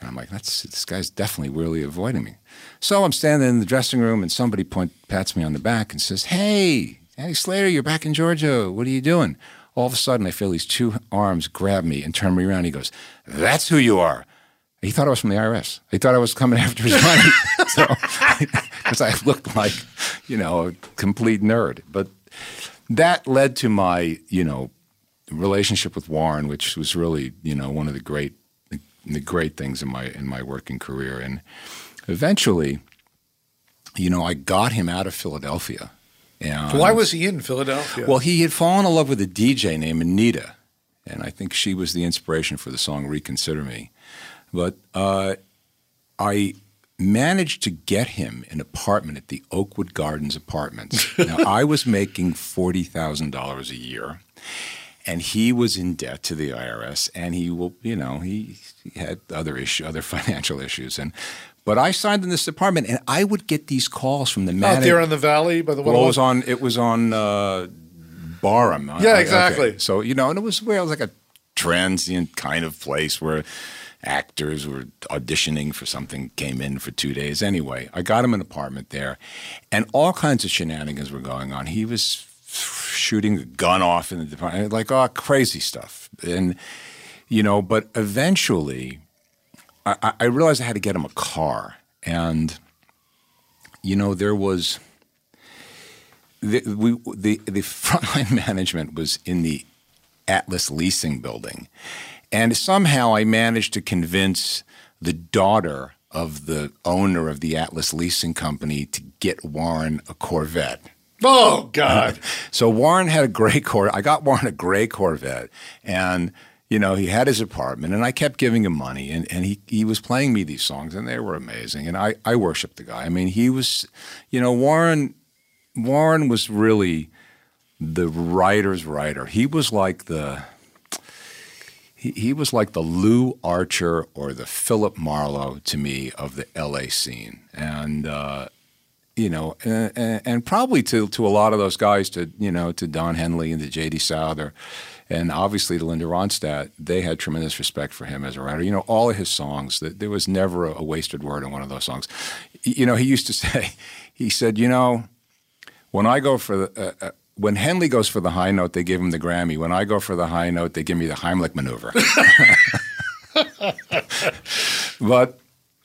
And I'm like, That's, this guy's definitely really avoiding me. So I'm standing in the dressing room, and somebody point, pats me on the back and says, Hey, Andy Slater, you're back in Georgia. What are you doing? All of a sudden, I feel these two arms grab me and turn me around. He goes, That's who you are. He thought I was from the IRS. He thought I was coming after his money. so, because I looked like, you know, a complete nerd. But that led to my, you know, relationship with Warren, which was really, you know, one of the great, the great things in my in my working career. And eventually, you know, I got him out of Philadelphia. And why was he in Philadelphia? well, he had fallen in love with a DJ named Anita, and I think she was the inspiration for the song "Reconsider Me." But uh, I managed to get him an apartment at the Oakwood Gardens Apartments. now, I was making forty thousand dollars a year, and he was in debt to the IRS, and he will, you know, he, he had other issue, other financial issues, and. But I signed in this apartment, and I would get these calls from the out there in the valley by the Well, it was on. It was on uh, Barham. Yeah, I- exactly. okay. So you know, and it was where it was like a transient kind of place where actors were auditioning for something, came in for two days. Anyway, I got him an apartment there, and all kinds of shenanigans were going on. He was shooting a gun off in the department, like oh, crazy stuff, and you know. But eventually, I, I- realized I had to get him a car, and you know, there was the we the the frontline management was in the Atlas Leasing building, and somehow I managed to convince the daughter of the owner of the Atlas Leasing company to get Warren a Corvette. Oh God! So Warren had a gray Corvette. I got Warren a gray Corvette, and you know he had his apartment, and I kept giving him money, and, and he he was playing me these songs, and they were amazing, and I I worshipped the guy. I mean, he was, you know, Warren Warren was really the writer's writer. He was like the he, was like the Lew Archer or the Philip Marlowe to me of the L.A. scene, and uh, you know, and, and, probably to to a lot of those guys, to you know, to Don Henley and to J.D. Souther, and obviously to Linda Ronstadt, they had tremendous respect for him as a writer. You know, all of his songs, there was never a, wasted word in one of those songs. You know, he used to say, he said, you know, when I go for the uh, when Henley goes for the high note, they give him the Grammy. When I go for the high note, they give me the Heimlich maneuver. but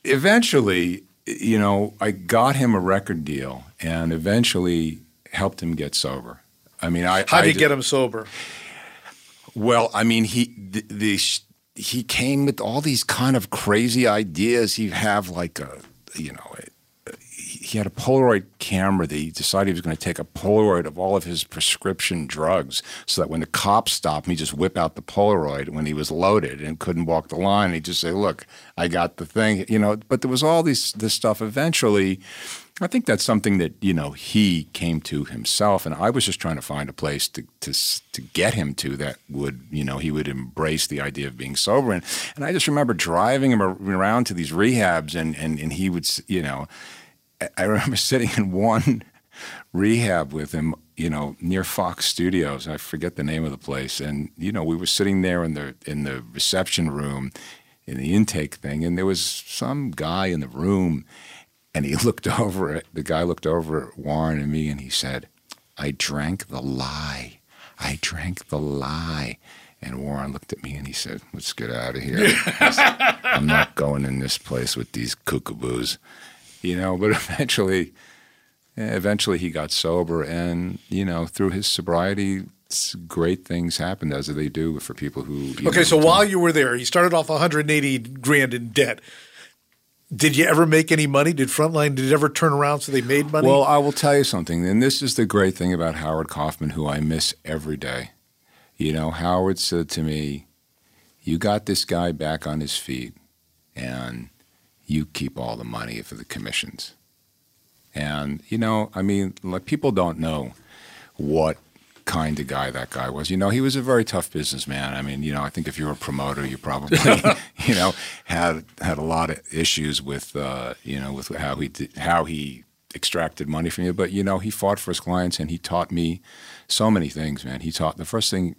eventually, you know, I got him a record deal, and eventually helped him get sober. I mean, I How did you get him sober? well, I mean, he the, the he came with all these kind of crazy ideas. He'd have like a you know. He had a Polaroid camera that he decided he was going to take a Polaroid of all of his prescription drugs so that when the cops stopped him, he'd just whip out the Polaroid when he was loaded and couldn't walk the line. He'd just say, Look, I got the thing, you know. But there was all these, this stuff eventually. I think that's something that, you know, he came to himself. And I was just trying to find a place to, to, to get him to that would, you know, he would embrace the idea of being sober. And, and I just remember driving him around to these rehabs and, and, and he would, you know, I- remember sitting in one rehab with him, you know, near Fox Studios. I forget the name of the place, and you know, we were sitting there in the in the reception room, in the intake thing, and there was some guy in the room, and he looked over at the guy looked over at Warren and me, and he said, "I drank the lie. I drank the lie." And Warren looked at me and he said, "Let's get out of here. I'm not going in this place with these kookaboos." You know. But eventually, eventually he got sober, and you know, through his sobriety, great things happened as they do for people who. Okay, know, so while you were there, you started off 180 grand in debt. Did you ever make any money? Did Frontline did it ever turn around so they made money? Well, I will tell you something, and this is the great thing about Howard Kaufman, who I miss every day. You know, Howard said to me, "You got this guy back on his feet, and you keep all the money for the commissions." And you know, I mean, like people don't know what kind of guy that guy was. You know, he was a very tough businessman. I mean, you know, I think if you were a promoter, you probably, you know, had had a lot of issues with, uh, you know, with how he did, how he extracted money from you. But you know, he fought for his clients, and he taught me so many things, man. He taught the first thing,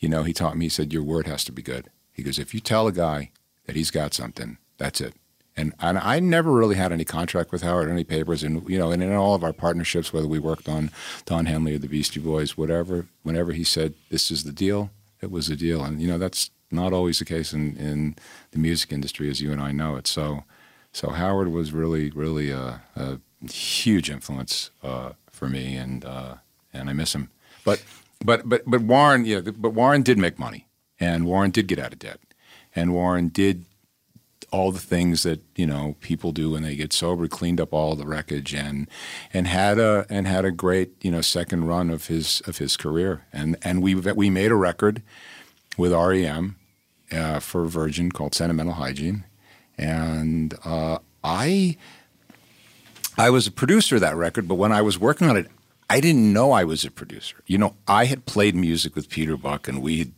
you know, he taught me. He said, "Your word has to be good." He goes, "If you tell a guy that he's got something, that's it." And, and I never really had any contract with Howard, any papers, and you know, and in all of our partnerships, whether we worked on Don Henley or the Beastie Boys, whatever, whenever he said this is the deal, it was a deal, and you know that's not always the case in, in the music industry, as you and I know it. So, so Howard was really, really a, a huge influence uh, for me, and uh, and I miss him. But but but but Warren, yeah, but Warren did make money, and Warren did get out of debt, and Warren did all the things that you know people do when they get sober, cleaned up all the wreckage, and and had a and had a great you know second run of his of his career, and and we we made a record with REM uh, for Virgin called Sentimental Hygiene, and uh, I I was a producer of that record, but when I was working on it, I didn't know I was a producer. You know, I had played music with Peter Buck, and we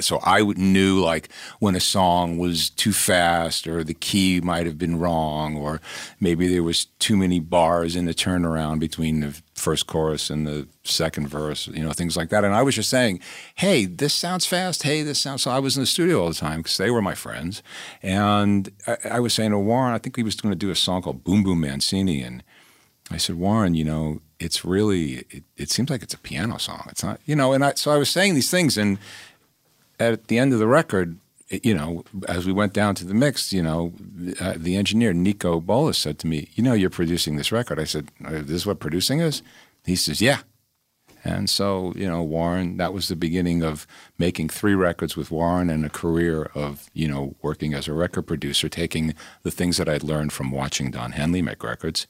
so I knew like when a song was too fast or the key might have been wrong or maybe there was too many bars in the turnaround between the first chorus and the second verse, you know, things like that. And I was just saying, hey, this sounds fast. Hey, this sounds. So I was in the studio all the time because they were my friends, and I, I was saying to Warren, I think he was going to do a song called Boom Boom Mancini, and I said, Warren, you know, it's really, it, it seems like it's a piano song. It's not, you know, and I, so I was saying these things, and at the end of the record, you know, as we went down to the mix, you know, uh, the engineer Niko Bolas said to me, "You know, you're producing this record." I said, uh, "This is what producing is." He says, "Yeah." And so, you know, Warren, that was the beginning of making three records with Warren and a career of, you know, working as a record producer, taking the things that I'd learned from watching Don Henley make records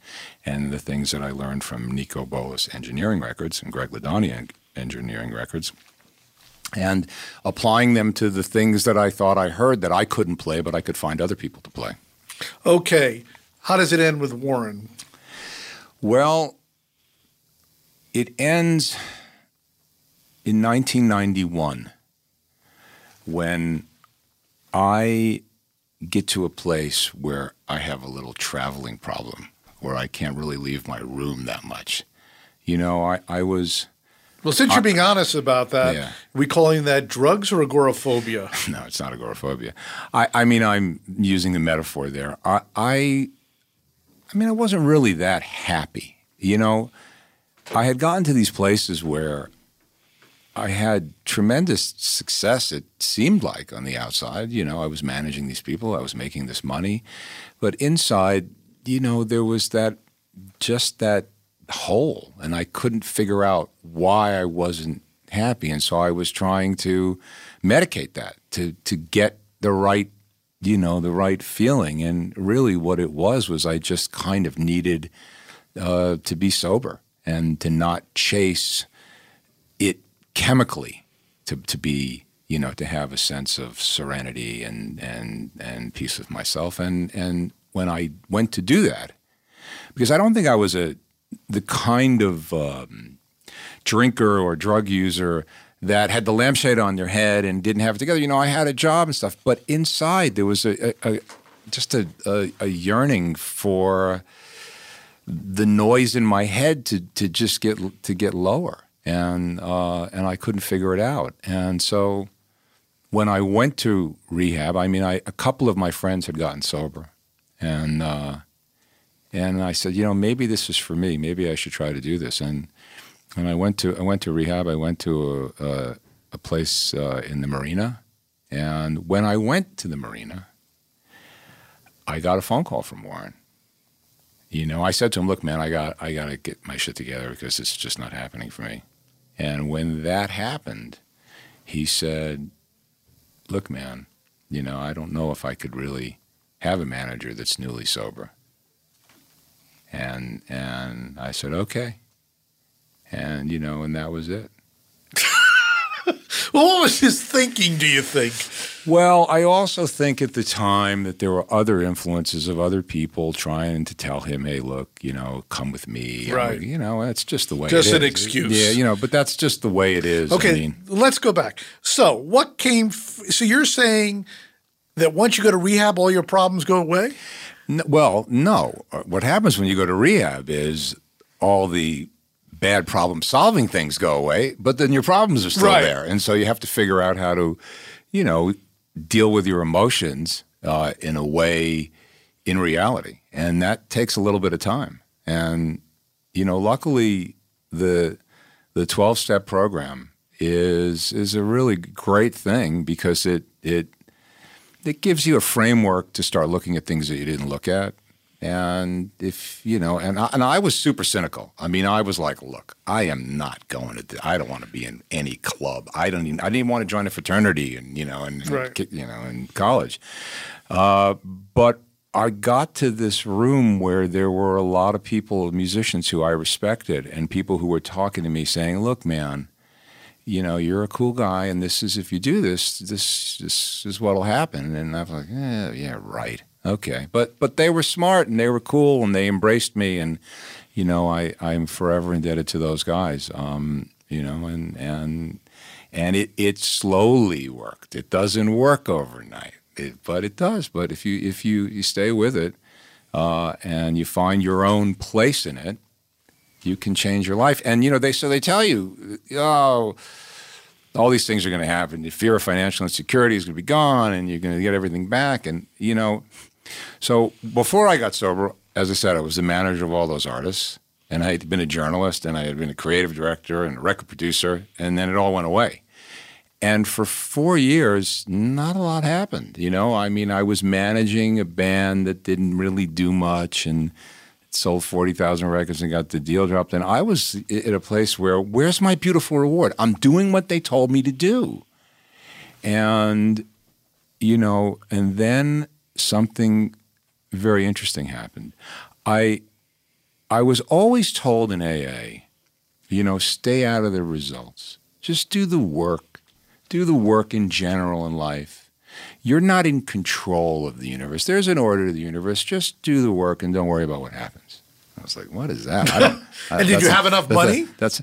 and the things that I learned from Niko Bolas engineering records and Greg Ladanyi engineering records and applying them to the things that I thought I heard that I couldn't play, but I could find other people to play. Okay. How does it end with Warren? Well, it ends in 1991 when I get to a place where I have a little traveling problem, where I can't really leave my room that much. You know, I, I was well, since you're being honest about that, yeah. we calling that drugs or agoraphobia? no, it's not agoraphobia. I, I mean, I'm using the metaphor there. I, I, I mean, I wasn't really that happy. You know, I had gotten to these places where I had tremendous success, it seemed like on the outside. You know, I was managing these people, I was making this money. But inside, you know, there was that just that hole and I couldn't figure out why I wasn't happy. And so I was trying to medicate that to to get the right you know the right feeling and really what it was was I just kind of needed uh, to be sober and to not chase it chemically to to be you know to have a sense of serenity and and and peace with myself and and when I went to do that because I don't think I was a the kind of um, drinker or drug user that had the lampshade on their head and didn't have it together. You know, I had a job and stuff, but inside there was a, a, a just a, a, yearning for the noise in my head to to just get to get lower, and uh, and I couldn't figure it out. And so when I went to rehab, I mean, I, a couple of my friends had gotten sober, and uh, and I said, you know, maybe this is for me. Maybe I should try to do this. And and I went to I went to rehab. I went to a, a, a place uh, in the marina, and when I went to the marina, I got a phone call from Warren. You know, I said to him, "Look, man, I got I got to get my shit together because it's just not happening for me." And when that happened, he said, "Look, man, you know, I don't know if I could really have a manager that's newly sober." And and I said, okay. And you know, and that was it. well, what was his thinking, do you think? Well, I also think at the time that there were other influences of other people trying to tell him, "Hey, look, you know, come with me." Right. you know, that's just the way. Just an excuse. Yeah, you know, but that's just the way it is. Okay, I mean, let's go back. So, what came? F- so you're saying that once you go to rehab, all your problems go away? N- well, no. Uh, What happens when you go to rehab is all the bad problem solving things go away, but then your problems are still Right. there. And so you have to figure out how to, you know, deal with your emotions uh, in a way in reality. And that takes a little bit of time. And, you know, luckily the the 12 step program is is a really great thing because it it it gives you a framework to start looking at things that you didn't look at. And if you know, and I, and I was super cynical. I mean, I was like, "Look, I am not going to. th- I don't want to be in any club. I don't. Even, I didn't even want to join a fraternity, and you know, and, Right. you know, in college. Uh, but I got to this room where there were a lot of people, musicians who I respected, and people who were talking to me saying, "Look, man, you know, you're a cool guy, and this is if you do this, this this is what'll happen." And I was like, "Yeah, yeah, right, okay." But but they were smart and they were cool and they embraced me, and you know, I I'm forever indebted to those guys. Um, you know, and and and it it slowly worked. It doesn't work overnight, it, but it does. But if you if you you stay with it uh, and you find your own place in it, you can change your life. And you know, they so they tell you, oh, all these things are going to happen. The fear of financial insecurity is going to be gone, and you're going to get everything back. And you know, so before I got sober, as I said, I was the manager of all those artists, and I had been a journalist, and I had been a creative director and a record producer, and then it all went away. And for four years, not a lot happened. You know, I mean, I was managing a band that didn't really do much and sold 40,000 records and got the deal dropped. And I was at a place where, where's my beautiful reward? I'm doing what they told me to do. And, you know, and then something very interesting happened. I, I was always told in AA, you know, stay out of the results. Just do the work. Do the work in general in life. You're not in control of the universe. There's an order to the universe. Just do the work and don't worry about what happens. I was like, what is that? I don't, And did that's you a- have enough that's a- money? that's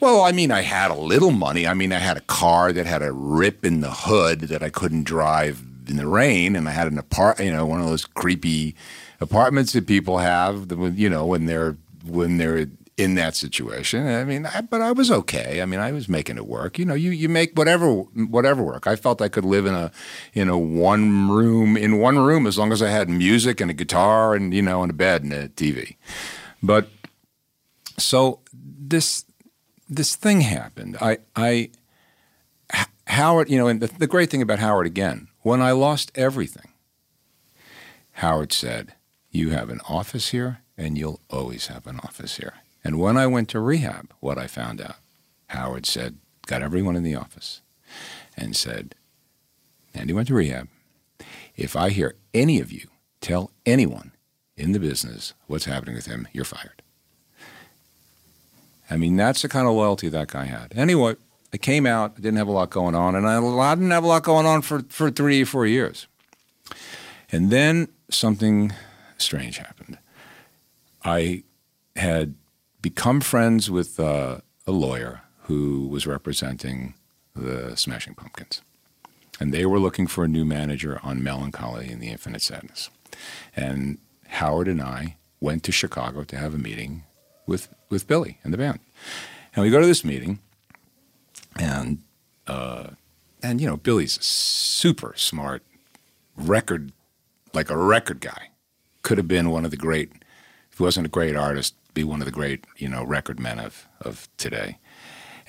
well, I mean, I had a little money. I mean, I had a car that had a rip in the hood that I couldn't drive in the rain, and I had an apart, you know, one of those creepy apartments that people have, when- you know, when they're when they're in that situation. I mean, I, but I was okay. I mean, I was making it work. You know, you you make whatever whatever work. I felt I could live in a in a one room in one room as long as I had music and a guitar and you know and a bed and a TV. But so this this thing happened. I I Howard, you know, and the, the great thing about Howard again, when I lost everything, Howard said, "You have an office here, and you'll always have an office here." And when I went to rehab, what I found out, Howard said, got everyone in the office, and said, "Andy went to rehab. If I hear any of you tell anyone in the business what's happening with him, you're fired." I mean, that's the kind of loyalty that guy had. Anyway, I came out, I didn't have a lot going on, and I didn't have a lot going on for, for three four years. And then something strange happened. I had become friends with uh, a lawyer who was representing the Smashing Pumpkins. And they were looking for a new manager on Mellon Collie and the Infinite Sadness. And Howard and I went to Chicago to have a meeting with, with Billy and the band. And we go to this meeting, and uh, and you know Billy's super smart record, like a record guy. Could have been one of the great, if he wasn't a great artist, be one of the great you know record men of of today.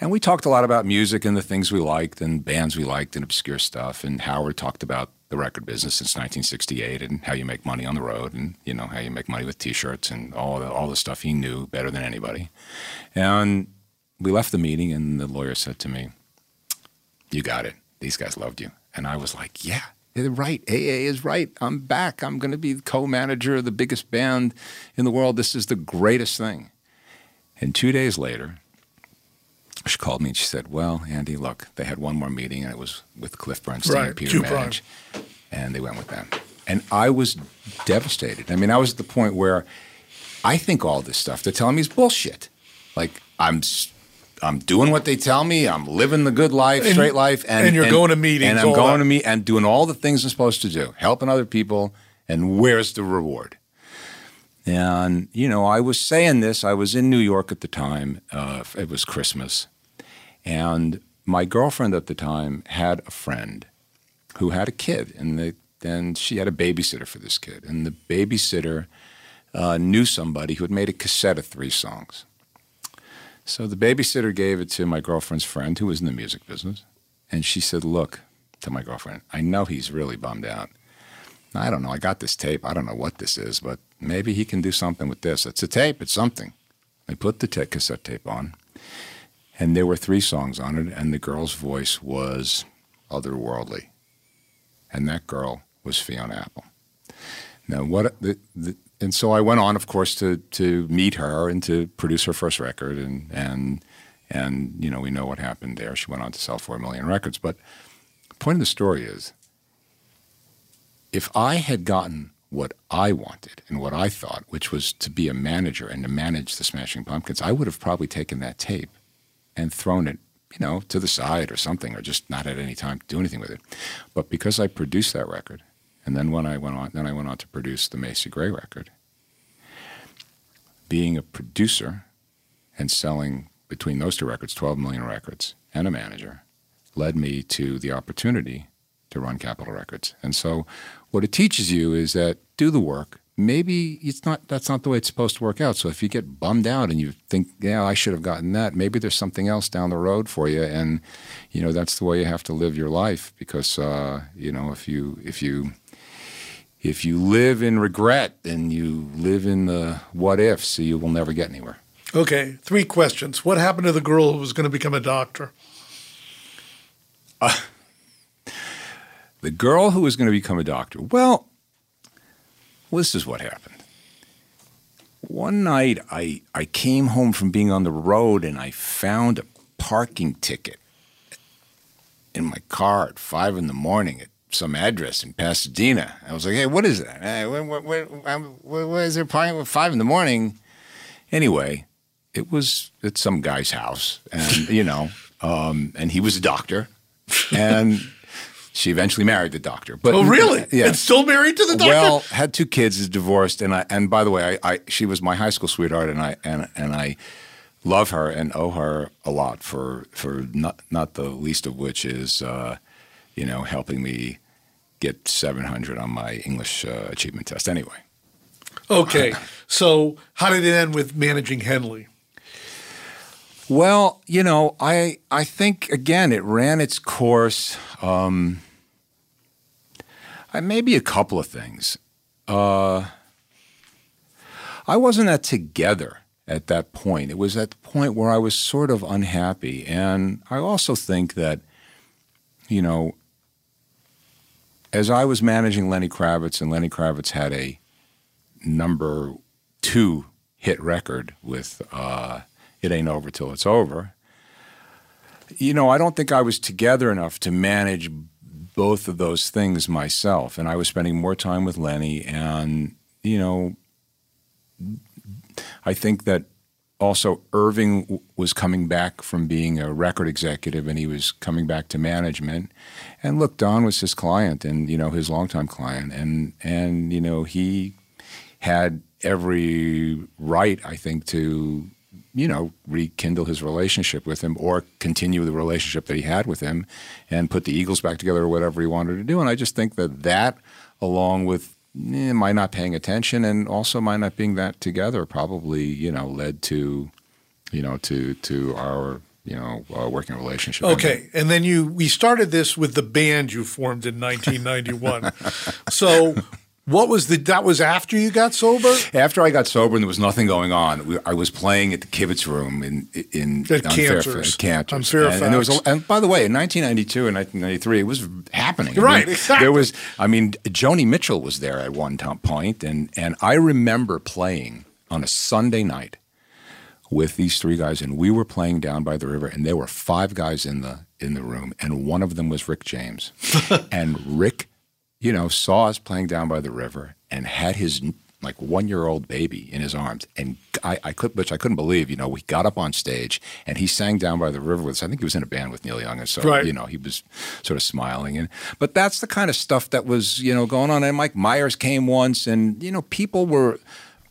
And we talked a lot about music and the things we liked and bands we liked and obscure stuff. And Howard talked about the record business since 1968 and how you make money on the road and you know how you make money with T-shirts and all the, all the stuff he knew better than anybody. And we left the meeting, and the lawyer said to me, "You got it. These guys loved you." And I was like, "Yeah, they're right. AA is right. I'm back. I'm going to be co-manager of the biggest band in the world. This is the greatest thing." And two days later, she called me and she said, "Well, Andy, look, they had one more meeting, and it was with Cliff Burnstein Right, and Peter. Manage, and they went with them." And I was devastated. I mean, I was at the point where I think all this stuff they're telling me is bullshit. Like I'm, I'm doing what they tell me. I'm living the good life, And- straight life, and and you're going to meetings, and I'm going that. to meet and doing all the things I'm supposed to do, helping other people. And where's the reward? And, you know, I was saying this, I was in New York at the time. Uh, it was Christmas. And my girlfriend at the time had a friend who had a kid, and, the, and she had a babysitter for this kid. And the babysitter uh, knew somebody who had made a cassette of three songs. So the babysitter gave it to my girlfriend's friend who was in the music business. And she said, Look, to my girlfriend, I know he's really bummed out. I don't know. I got this tape. I don't know what this is, but maybe he can do something with this. It's a tape, it's something. I put the cassette tape on, and there were three songs on it, and the girl's voice was otherworldly. And that girl was Fiona Apple. Now, what the, the, and so I went on, of course, to to meet her and to produce her first record, and and and you know we know what happened there. She went on to sell four million records. But the point of the story is, if I had gotten what I wanted and what I thought, which was to be a manager and to manage the Smashing Pumpkins, I would have probably taken that tape and thrown it, you know, to the side or something, or just not had any time to do anything with it. But because I produced that record and then when I went on, then I went on to produce the Macy Gray record. Being a producer and selling between those two records, 12 million records, and a manager, led me to the opportunity to run Capitol Records. And so, what it teaches you is that do the work. Maybe it's not that's not the way it's supposed to work out. So if you get bummed out and you think, yeah, I should have gotten that, maybe there's something else down the road for you, and you know that's the way you have to live your life. Because uh, you know if you if you if you live in regret and you live in the what ifs, so you will never get anywhere. Okay, three questions. What happened to the girl who was going to become a doctor? Uh, the girl who was going to become a doctor. Well, this is what happened. One night, I, I came home from being on the road and I found a parking ticket in my car at five in the morning at some address in Pasadena. I was like, hey, what is that? Hey, where, where, where, where is there parking at five in the morning? Anyway, it was at some guy's house, and you know, um, and he was a doctor, and she eventually married the doctor. But oh, really? Yeah, and still married to the doctor. Well, had two kids, is divorced, and I and by the way, I, I she was my high school sweetheart, and I and and I love her and owe her a lot for for not not the least of which is. Uh, you know, helping me get 700 on my English uh, achievement test anyway. Okay. so, how did it end with managing Henley? Well, you know, I I think again it ran its course. Um, Maybe a couple of things. Uh, I wasn't that together at that point. It was at the point where I was sort of unhappy, and I also think that, you know, as I was managing Lenny Kravitz, and Lenny Kravitz had a number two hit record with uh, "It Ain't Over Till It's Over." You know, I don't think I was together enough to manage both of those things myself, and I was spending more time with Lenny, and you know, I think that also Irving was coming back from being a record executive and he was coming back to management. And look, Don was his client and you know his longtime client, and and you know he had every right, I think, to you know rekindle his relationship with him or continue the relationship that he had with him and put the Eagles back together or whatever he wanted to do. And I just think that that, along with eh, my not paying attention and also my not being that together probably you know led to you know to to our you know uh, working relationship. Okay. And then you we started this with the band you formed in 1991 so what was the that was after you got sober? After I got sober and there was nothing going on, we, I was playing at the Kibitz Room in in at on. Fairfax, Canter's. On Fairfax. And, and, there was a, and by the way, in 1992 and 1993, it was happening. Right, I mean, exactly. There was, I mean, Joni Mitchell was there at one point, and and I remember playing on a Sunday night with these three guys, and we were playing down by the river, and there were five guys in the in the room, and one of them was Rick James, and Rick you know, saw us playing down by the river and had his like one year old baby in his arms. And I, I could, which I couldn't believe, you know, we got up on stage and he sang down by the river with us. I think he was in a band with Neil Young. And so, right. you know, he was sort of smiling. And, but that's the kind of stuff that was, you know, going on. And Mike Myers came once and, you know, people were,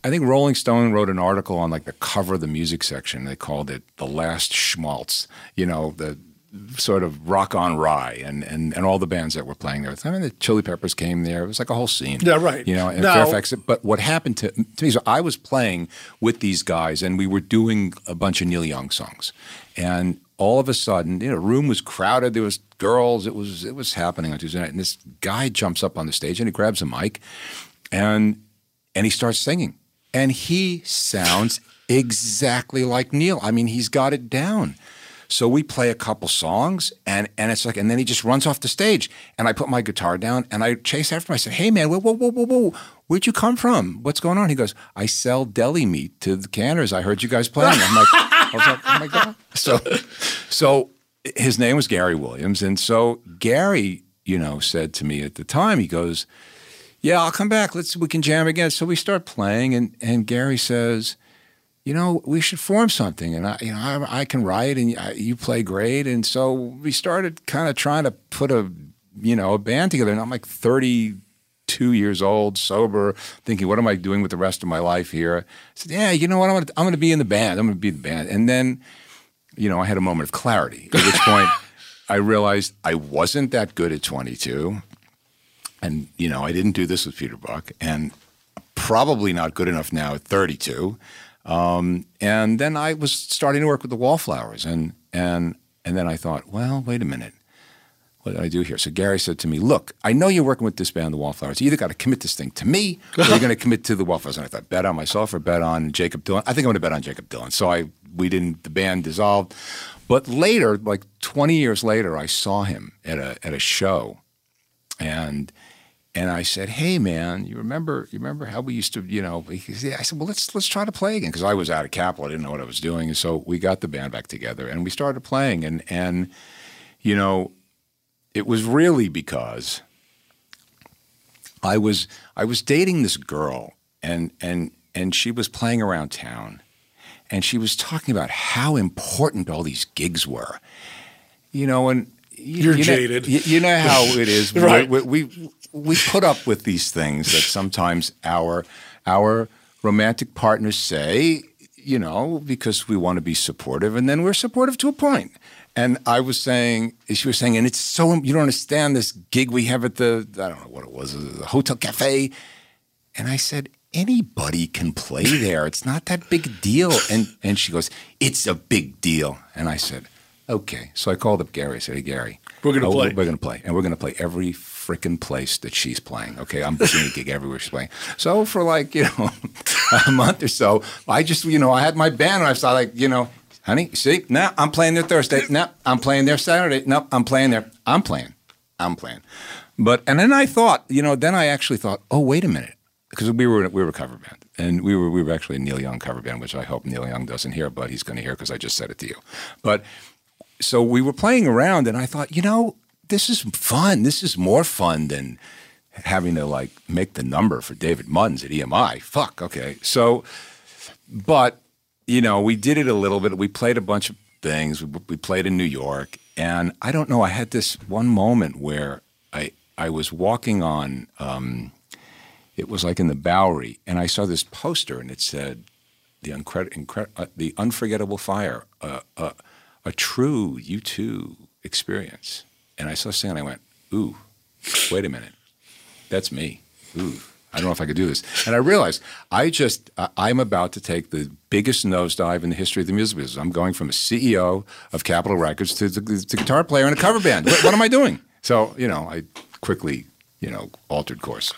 I think Rolling Stone wrote an article on like the cover of the music section. They called it "The Last Schmaltz." You know, the sort of rock on rye and, and, and all the bands that were playing there. I mean, the Chili Peppers came there. It was like a whole scene. Yeah, right. You know, in Now- Fairfax. But what happened to, to me, so I was playing with these guys and we were doing a bunch of Neil Young songs. And all of a sudden, you know, room was crowded. There was girls. It was, it was happening on Tuesday night. And this guy jumps up on the stage and he grabs a mic and, and he starts singing. And he sounds exactly like Neil. I mean, he's got it down. So we play a couple songs, and and it's like, and then he just runs off the stage, and I put my guitar down, and I chase after him. I said, "Hey man, whoa, whoa, whoa, whoa, whoa, where'd you come from? What's going on?" He goes, "I sell deli meat to the Canter's. I heard you guys playing." I'm like, like, "Oh my god!" So, so his name was Gary Williams, and so Gary, you know, said to me at the time, he goes, "Yeah, I'll come back. Let's we can jam again." So we start playing, and and Gary says you know, we should form something. And I, you know, I, I can write and I, you play great. And so we started kind of trying to put a, you know, a band together. And I'm like 32 years old, sober, thinking, what am I doing with the rest of my life here? I said, yeah, you know what? I'm going to, I'm to be in the band. I'm going to be in the band. And then, you know, I had a moment of clarity, at which point I realized I wasn't that good at 22. And, you know, I didn't do this with Peter Buck. And probably not good enough now at 32. Um, and then I was starting to work with the Wallflowers, and and and then I thought, well, wait a minute, what did I do here? So Gary said to me, look, I know you're working with this band, the Wallflowers. You either got to commit this thing to me, or you're going to commit to the Wallflowers. And I thought, bet on myself or bet on Jakob Dylan. I think I'm going to bet on Jakob Dylan. So I we didn't. The band dissolved, but later, like 20 years later, I saw him at a at a show, and and I said, "Hey, man, you remember you remember how we used to, you know?" I said, "Well, let's let's try to play again," because I was out of Capitol, I didn't know what I was doing, and so we got the band back together and we started playing, and and you know, it was really because I was I was dating this girl, and and and she was playing around town, and she was talking about how important all these gigs were, you know, and you, You're you know- jaded. you, you know how it is, Right. we, we we put up with these things that sometimes our our romantic partners say, you know, because we want to be supportive, and then we're supportive to a point. And I was saying, she was saying, and it's so you don't understand this gig we have at the I don't know what it was, the hotel cafe, and I said. Anybody can play there. It's not that big deal. And and she goes, It's a big deal. And I said, Okay. So I called up Gary. I said, Hey Gary, We're gonna oh, play. We're gonna play. And we're gonna play every freaking place that she's playing. Okay. I'm booking a gig everywhere she's playing. So for like, you know, a month or so, I just, you know, I had my band and I was like, you know, honey, see, now I'm playing there Thursday. No, I'm playing there Saturday. No, I'm playing there. I'm playing. I'm playing. But and then I thought, you know, then I actually thought, oh, wait a minute, because we were we were a cover band, and we were we were actually a Neil Young cover band, which I hope Neil Young doesn't hear, but he's going to hear because I just said it to you. But so we were playing around, and I thought, you know, this is fun. This is more fun than having to like make the number for David Munns at EMI. Fuck. Okay. So, but you know, we did it a little bit. We played a bunch of things. We, we played in New York, and I don't know. I had this one moment where I I was walking on. Um, it was like in the Bowery, and I saw this poster, and it said, "The uh, the unforgettable fire, uh, uh, a true U two experience." And I saw and I went, "Ooh, wait a minute, that's me." Ooh, I don't know if I could do this. And I realized I just I- I'm about to take the biggest nosedive in the history of the music business. I'm going from a CEO of Capitol Records to the, to guitar player in a cover band. What, what am I doing? So you know, I quickly you know altered course.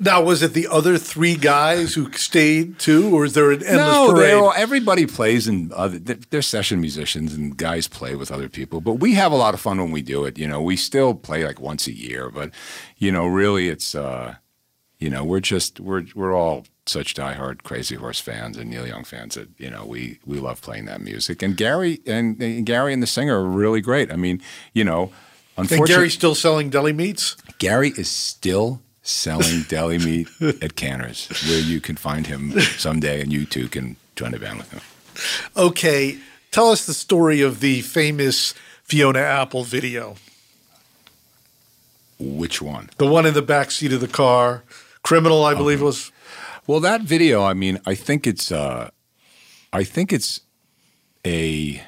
Now, was it the other three guys who stayed too, or is there an endless no, parade? they're everybody plays and they're they're session musicians and guys play with other people. But we have a lot of fun when we do it. You know, we still play like once a year, but you know, really, it's uh, you know, we're just we're we're all such diehard Crazy Horse fans and Neil Young fans that you know we we love playing that music. And Gary and, and Gary and the singer are really great. I mean, you know, and unfortunately, Gary's still selling deli meats. Gary is still selling deli meat at Canter's, where you can find him someday, and you too can join a band with him. Okay, tell us the story of the famous Fiona Apple video, Which one? the one in the back seat of the car. Criminal, I believe, was. Well, that video, I mean, I think it's, uh, I think it's a.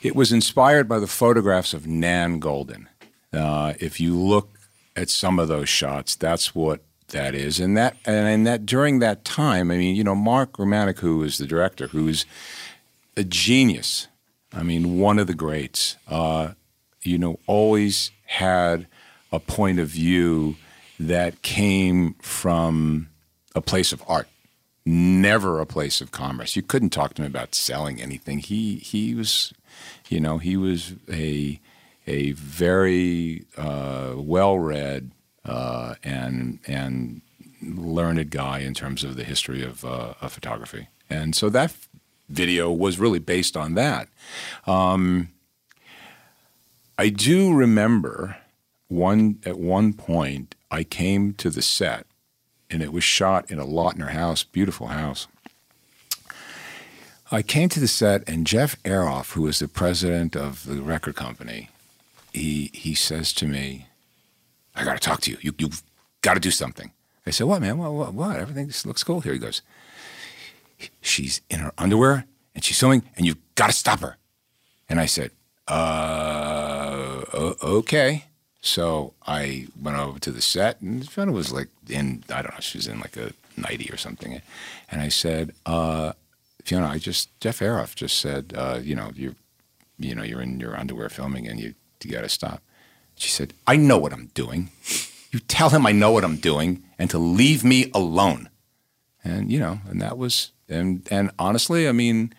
It was inspired by the photographs of Nan Goldin. Uh, if you look at some of those shots, that's what that is, and that and that during that time, I mean, you know, Mark Romanek, who is the director, who's a genius. I mean, one of the greats. Uh, you know, always had a point of view that came from a place of art, never a place of commerce. You couldn't talk to him about selling anything. He he was, you know, he was a a very uh, well read uh, and and learned guy in terms of the history of, uh, of photography. And so that video was really based on that. Um, I do remember one at one point I came to the set and it was shot in a Lautner house, beautiful house. I came to the set and Jeff Ayeroff, who was the president of the record company, he he says to me, "I got to talk to you. You you've got to do something." I said, "What, man? What, what? What? Everything looks cool here." He goes, "She's in her underwear and she's sewing, and you've got to stop her." And I said, "Uh, okay." So I went over to the set, and Fiona was like in I don't know, she was in like a nighty or something, and I said, uh, "Fiona, I just Jeff Ayeroff just said, uh, you know, you, you know, you're in your underwear filming, and you you got to stop." She said, "I know what I'm doing. You tell him I know what I'm doing, and to leave me alone." And you know, and that was and and honestly, I mean,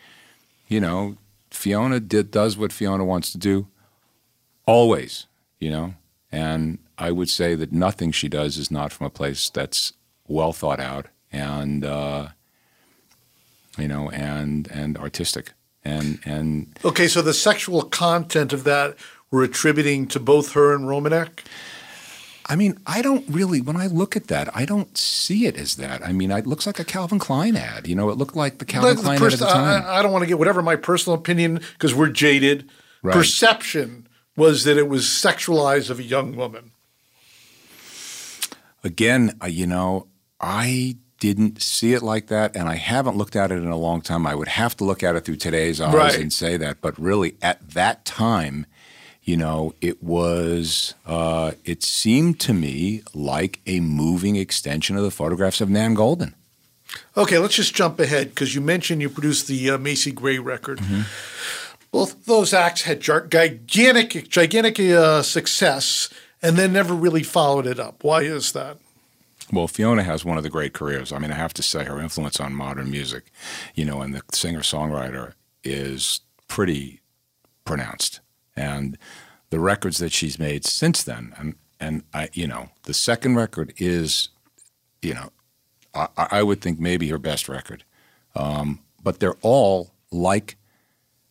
you know, Fiona did does what Fiona wants to do, always, you know. And I would say that nothing she does is not from a place that's well thought out and uh, you know and and artistic and and Okay, so the sexual content of that we're attributing to both her and Romanek? I mean, I don't really. When I look at that, I don't see it as that. I mean, it looks like a Calvin Klein ad. You know, it looked like the Calvin The Klein pers- ad at the time. I, I don't want to get whatever my personal opinion because we're jaded. Right. Perception was that it was sexualized of a young woman. Again, uh, you know, I didn't see it like that, and I haven't looked at it in a long time. I would have to look at it through today's eyes Right. and say that. But really, at that time, you know, it was. Uh, it seemed to me like a moving extension of the photographs of Nan Goldin. Okay, let's just jump ahead because you mentioned you produced the uh, Macy Gray record. Mm-hmm. Both those acts had gigantic, gigantic uh, success, and then never really followed it up. Why is that? Well, Fiona has one of the great careers. I mean, I have to say her influence on modern music, you know, and the singer songwriter is pretty pronounced. And the records that she's made since then, and and I, you know, the second record is, you know, I, I would think maybe her best record. Um, but they're all like,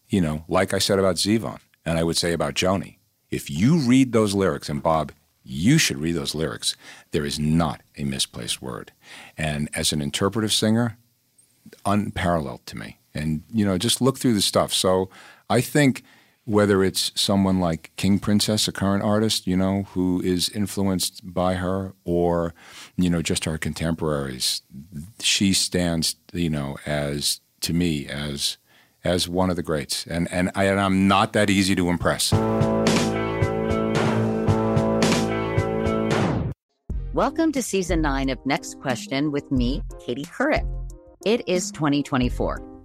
you know, like I said about Zevon, and I would say about Joni. If you read those lyrics, and Bob, you should read those lyrics. There is not a misplaced word. And as an interpretive singer, unparalleled to me. And, you know, just look through the stuff. So I think whether it's someone like King Princess, a current artist, you know, who is influenced by her, or, you know, just our contemporaries, she stands, you know, as, to me, as, as one of the greats. And, and, I, and I'm not that easy to impress. Welcome to season nine of Next Question with me, Katie Couric. It is 2024,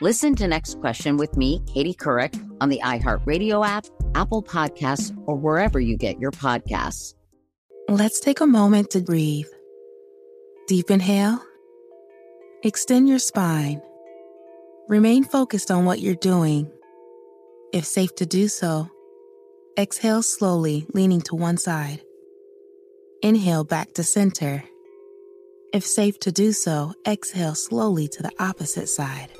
Listen to Next Question with me, Katie Couric, on the iHeartRadio app, Apple Podcasts, or wherever you get your podcasts. Let's take a moment to breathe. Deep inhale. Extend your spine. Remain focused on what you're doing. If safe to do so, exhale slowly, leaning to one side. Inhale back to center. If safe to do so, exhale slowly to the opposite side.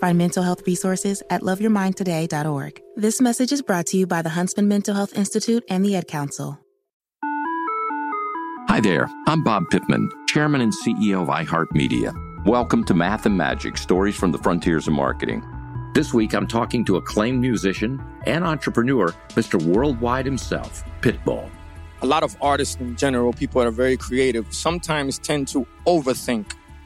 Find mental health resources at loveyourmindtoday.org. This message is brought to you by the Huntsman Mental Health Institute and the Ad Council. Hi there, I'm Bob Pittman, Chairman and CEO of iHeartMedia. Welcome to Math and Magic Stories from the Frontiers of Marketing. This week, I'm talking to acclaimed musician and entrepreneur, Mr. Worldwide himself, Pitbull. A lot of artists in general, people that are very creative, sometimes tend to overthink.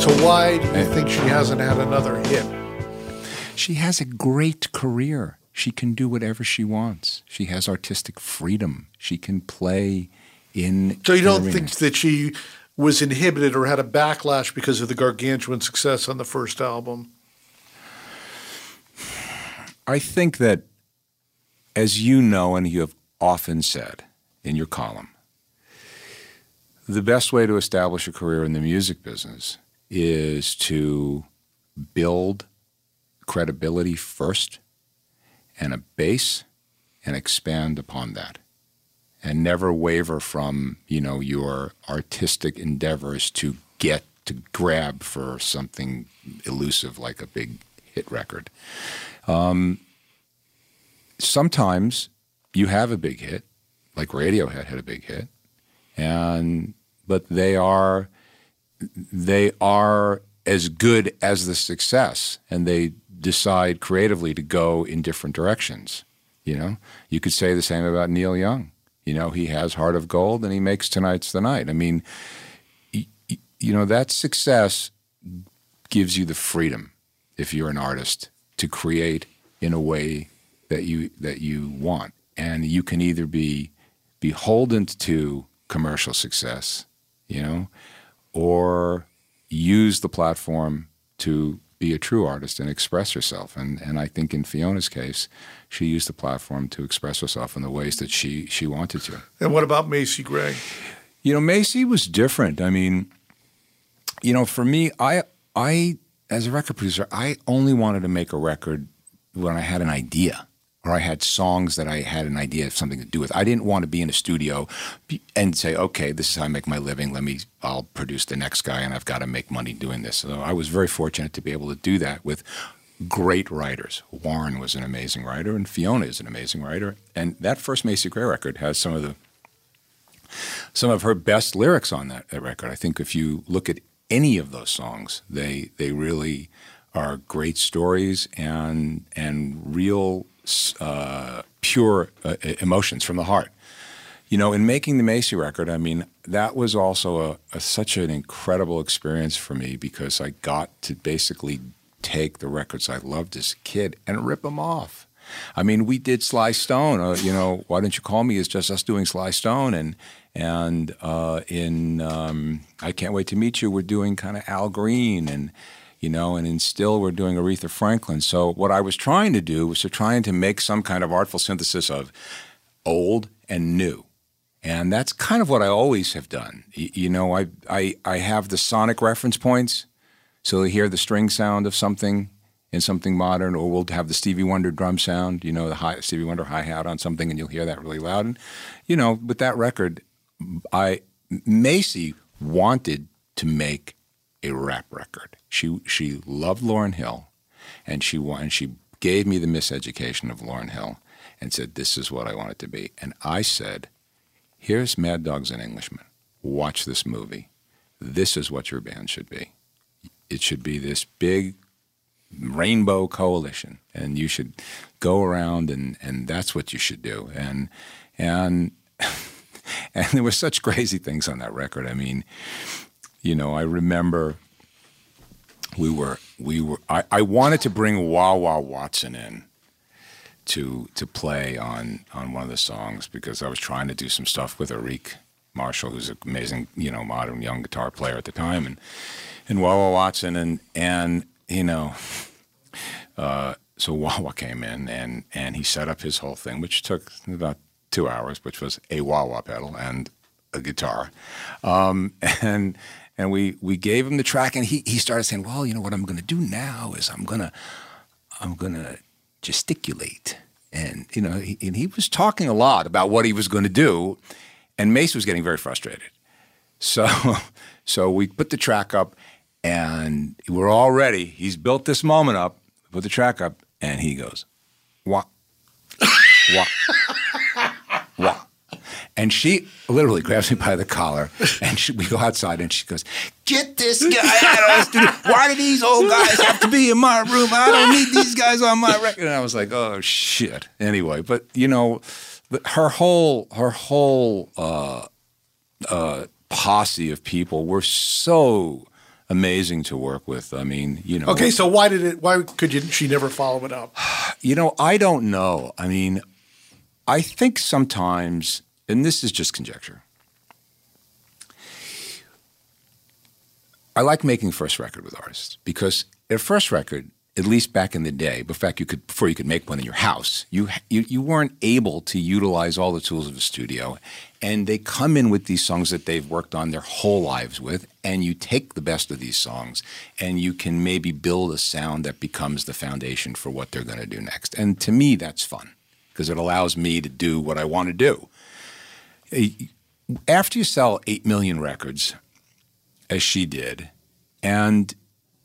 So why do you think she hasn't had another hit? She has a great career. She can do whatever she wants. She has artistic freedom. She can play in. So you don't arena. think that she was inhibited or had a backlash because of the gargantuan success on the first album? I think that, as you know, and you have often said in your column, the best way to establish a career in the music business is to build credibility first and a base and expand upon that. And never waver from you know your artistic endeavors to get to grab for something elusive like a big hit record. Um, sometimes you have a big hit like radiohead had a big hit and but they are they are as good as the success and they decide creatively to go in different directions you know? You could say the same about neil young. You know he has heart of gold and he makes tonight's the night. I mean you know that success gives you the freedom if you're an artist to create in a way that you that you want. And you can either be beholden to commercial success you know or use the platform to be a true artist and express herself. And and I think in Fiona's case, she used the platform to express herself in the ways that she she wanted to. And what about Macy Gray? You know, Macy was different. I mean, you know, for me, I I as a record producer, I only wanted to make a record when I had an idea or I had songs that I had an idea of something to do with. I didn't want to be in a studio and say, okay, this is how I make my living. Let me, I'll produce the next guy and I've got to make money doing this. So I was very fortunate to be able to do that with great writers. Warren was an amazing writer and Fiona is an amazing writer. And that first Macy Gray record has some of the, some of her best lyrics on that, that record. I think if you look at any of those songs, they, they really are great stories and, and real uh, pure uh, emotions from the heart. You know, in making the Macy record, I mean, that was also a, a, such an incredible experience for me because I got to basically take the records I loved as a kid and rip them off. I mean, we did Sly Stone. Uh, you know, why don't you call me? It's just us doing Sly Stone, and and uh, in um, I can't wait to meet you. We're doing kind of Al Green and you know, and in Still we're doing Aretha Franklin. So what I was trying to do was to trying to make some kind of artful synthesis of old and new. And that's kind of what I always have done. You, you know, I, I, I have the sonic reference points. So you hear the string sound of something in something modern, or we'll have the Stevie Wonder drum sound, you know, the high, Stevie Wonder hi hat on something, and you'll hear that really loud. And, you know, with that record, I Macy wanted to make a rap record. She she loved Lauryn Hill, and she and she gave me the miseducation of Lauryn Hill, and said, "This is what I want it to be." And I said, here's Mad Dogs and Englishmen. Watch this movie. This is what your band should be. It should be this big rainbow coalition, and you should go around and and that's what you should do. And and and there were such crazy things on that record. I mean, you know, I remember we were we were I, I wanted to bring Wah Watson in to to play on on one of the songs because I was trying to do some stuff with Arik Marshall, who's an amazing, you know, modern young guitar player at the time, and and Wah Watson, and and you know, uh, so Wah came in and and he set up his whole thing, which took about two hours, which was a wah pedal and a guitar, um, and and we we gave him the track, and he he started saying, well, you know what I'm going to do now is I'm gonna I'm gonna gesticulate, and you know, he, and he was talking a lot about what he was going to do, and Mace was getting very frustrated, so so we put the track up, and we're all ready. He's built this moment up, put the track up, and he goes, wah, wah. Wah. And she literally grabs me by the collar, and she, we go outside, and she goes, "Get this guy out of studio! Why do these old guys have to be in my room? I don't need these guys on my record." And I was like, "Oh shit!" Anyway, but you know, her whole her whole uh, uh, posse of people were so amazing to work with. I mean, you know. Okay, so why did it? Why could you? She never follow it up. You know, I don't know. I mean, I think sometimes, and this is just conjecture. I like making first record with artists because at first record, at least back in the day, fact, you could before you could make one in your house, you, you you weren't able to utilize all the tools of a studio, and they come in with these songs that they've worked on their whole lives with, and you take the best of these songs, and you can maybe build a sound that becomes the foundation for what they're going to do next. And to me, that's fun because it allows me to do what I want to do. After you sell eight million records, as she did, and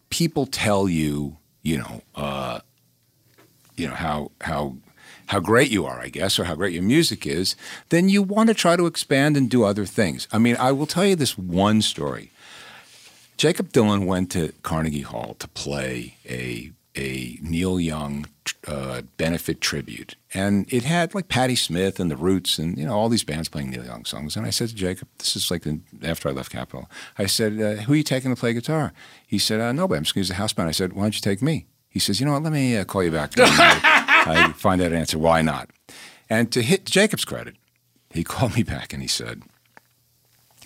people tell you you know, uh, you know how how how great you are, I guess, or how great your music is, then you want to try to expand and do other things. I mean, I will tell you this one story. Jakob Dylan went to Carnegie Hall to play a a Neil Young uh, benefit tribute, and it had like Patti Smith and the Roots, and you know all these bands playing Neil Young songs. And I said to Jakob, "This is like the, after I left Capitol." I said, uh, "Who are you taking to play guitar?" He said, uh, "Nobody. I'm just going to use the house band." I said, "Why don't you take me?" He says, "You know what? Let me uh, call you back." I, I find that answer. Why not? And to hit Jakob's credit, he called me back and he said,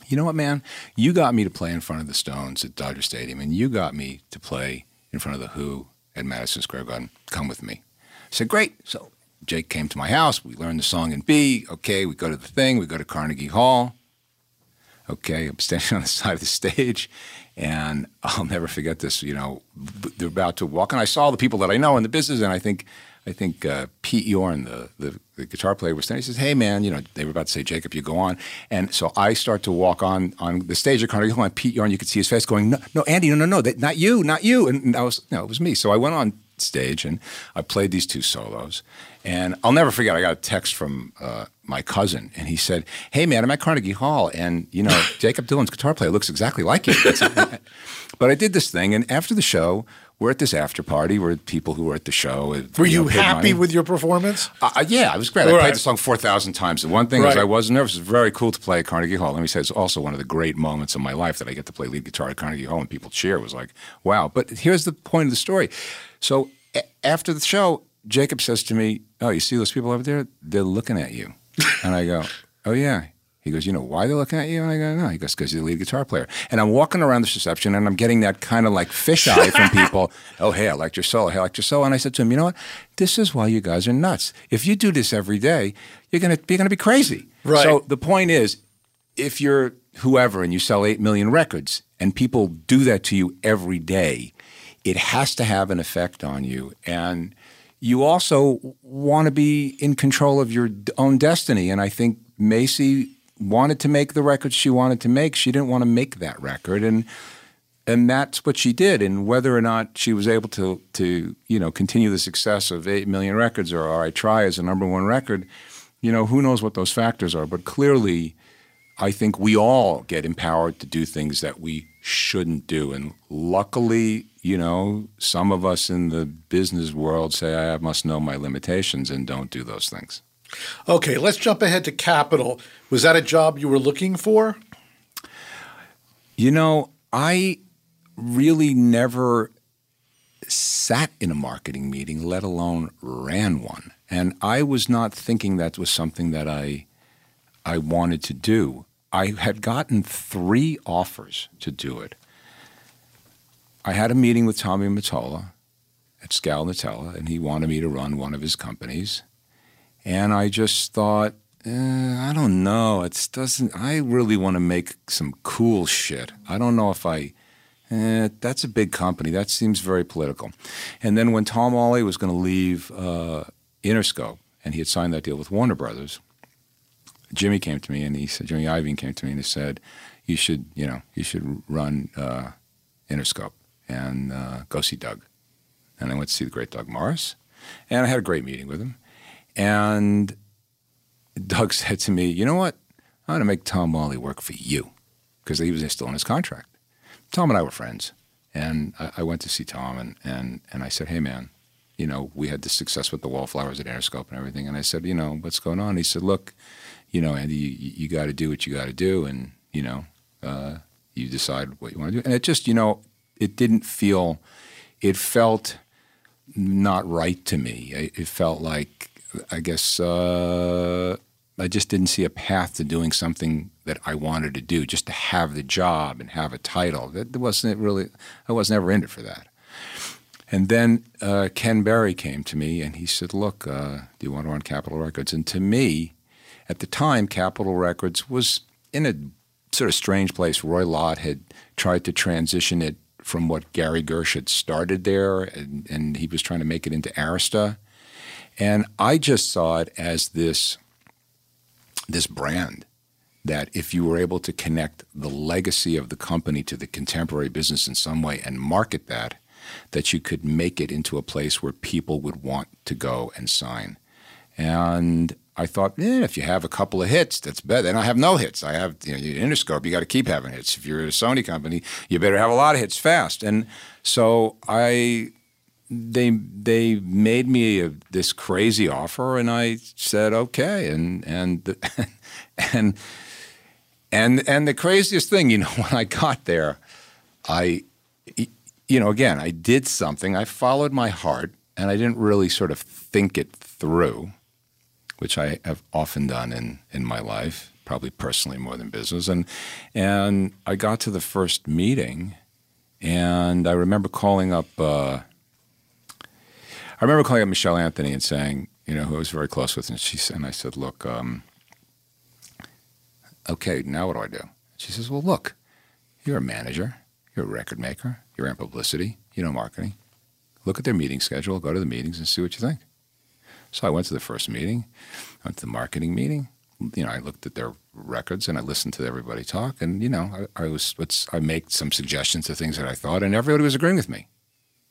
"You know what, man? You got me to play in front of the Stones at Dodger Stadium, and you got me to play in front of the Who at Madison Square Garden. Come with me. I said, great. So Jake came to my house. We learned the song in B. Okay, we go to the thing. We go to Carnegie Hall. Okay, I'm standing on the side of the stage, and I'll never forget this. You know, they're about to walk, and I saw the people that I know in the business, and I think, I think uh, Pete Yorn, the, the, the guitar player, was standing. He says, "Hey, man, you know," they were about to say, Jakob, you go on," and so I start to walk on on the stage at Carnegie Hall, and Pete Yorn, you could see his face going, "No, no, Andy, no, no, no, that, not you, not you," and I was, no, it was me. So I went on stage and I played these two solos. And I'll never forget, I got a text from uh, my cousin and he said, Hey man, I'm at Carnegie Hall and you know, Jakob Dylan's guitar player looks exactly like you. but I did this thing and after the show, we're at this after party where people who were at the show. Were you, know, happy money. with your performance? Uh, yeah, I was great. All I played the song 4,000 times. The one thing right. is I was nervous. It was very cool to play at Carnegie Hall. Let me say, it's also one of the great moments of my life that I get to play lead guitar at Carnegie Hall and people cheer. It was like, wow. But here's the point of the story. So a- after the show, Jakob says to me, "Oh, you see those people over there? They're looking at you." and I go, "Oh yeah." He goes, "You know why they're looking at you?" And I go, "No." He goes, "Because you're the lead guitar player." And I'm walking around this reception, and I'm getting that kind of like fisheye from people. oh, hey, I liked your solo. Hey, I liked your solo. And I said to him, "You know what? This is why you guys are nuts. If you do this every day, you're gonna you're gonna be crazy." Right. So the point is, if you're whoever and you sell eight million records, and people do that to you every day it has to have an effect on you. And you also want to be in control of your own destiny. And I think Macy wanted to make the record she wanted to make. She didn't want to make that record. And and that's what she did. And whether or not she was able to to, you know, continue the success of eight million records or, or I try as a number one record, you know, who knows what those factors are? But clearly, I think we all get empowered to do things that we shouldn't do. And luckily, you know, some of us in the business world say, I must know my limitations and don't do those things. Okay, let's jump ahead to Capitol. Was that a job you were looking for? You know, I really never sat in a marketing meeting, let alone ran one. And I was not thinking that was something that I I wanted to do. I had gotten three offers to do it. I had a meeting with Tommy Mottola at Scal Nutella, and he wanted me to run one of his companies. And I just thought, eh, I don't know. It doesn't. I really want to make some cool shit. I don't know if I. Eh, that's a big company. That seems very political. And then when Tom Whalley was going to leave uh, Interscope, and he had signed that deal with Warner Brothers, Jimmy came to me and he said, Jimmy Iovine came to me and he said, you should, you know, you should run uh, Interscope and uh, go see Doug. And I went to see the great Doug Morris, and I had a great meeting with him. And Doug said to me, You know what? I'm going to make Tom Whalley work for you because he was still on his contract. Tom and I were friends. And I, I, went to see Tom and, and, and I said, Hey, man, you know, we had the success with the wallflowers at Interscope and everything. And I said, You know, what's going on? He said, Look, you know, Andy, you, you got to do what you got to do. And, you know, uh, you decide what you want to do. And it just, you know, it didn't feel, it felt not right to me. It felt like I guess uh, I just didn't see a path to doing something that I wanted to do, just to have the job and have a title. That wasn't really. I was never in it for that. And then uh, Ken Berry came to me and he said, "Look, uh, do you want to run Capitol Records?" And to me, at the time, Capitol Records was in a sort of strange place. Roy Lott had tried to transition it from what Gary Gersh had started there, and, and he was trying to make it into Arista. And I just saw it as this, this brand that if you were able to connect the legacy of the company to the contemporary business in some way and market that, that you could make it into a place where people would want to go and sign. And I thought, eh, if you have a couple of hits, that's better. Then I have no hits. I have you know, Interscope. You got to keep having hits. If you're a Sony company, you better have a lot of hits fast. And so I they they made me a, this crazy offer, and I said okay, and and and and and the craziest thing, you know, when I got there, I, you know, again, I did something. I followed my heart, and I didn't really sort of think it through, which I have often done in in my life, probably personally more than business. And and I got to the first meeting, and I remember calling up. Uh, I remember calling up Michelle Anthony and saying, you know, who I was very close with, and she and I said, look, um, okay, now what do I do? She says, well, look, you're a manager, you're a record maker, you're in publicity, you know marketing. Look at their meeting schedule, go to the meetings, and see what you think. So I went to the first meeting, went to the marketing meeting. You know, I looked at their records and I listened to everybody talk, and you know, I, I was I made some suggestions to things that I thought, and everybody was agreeing with me.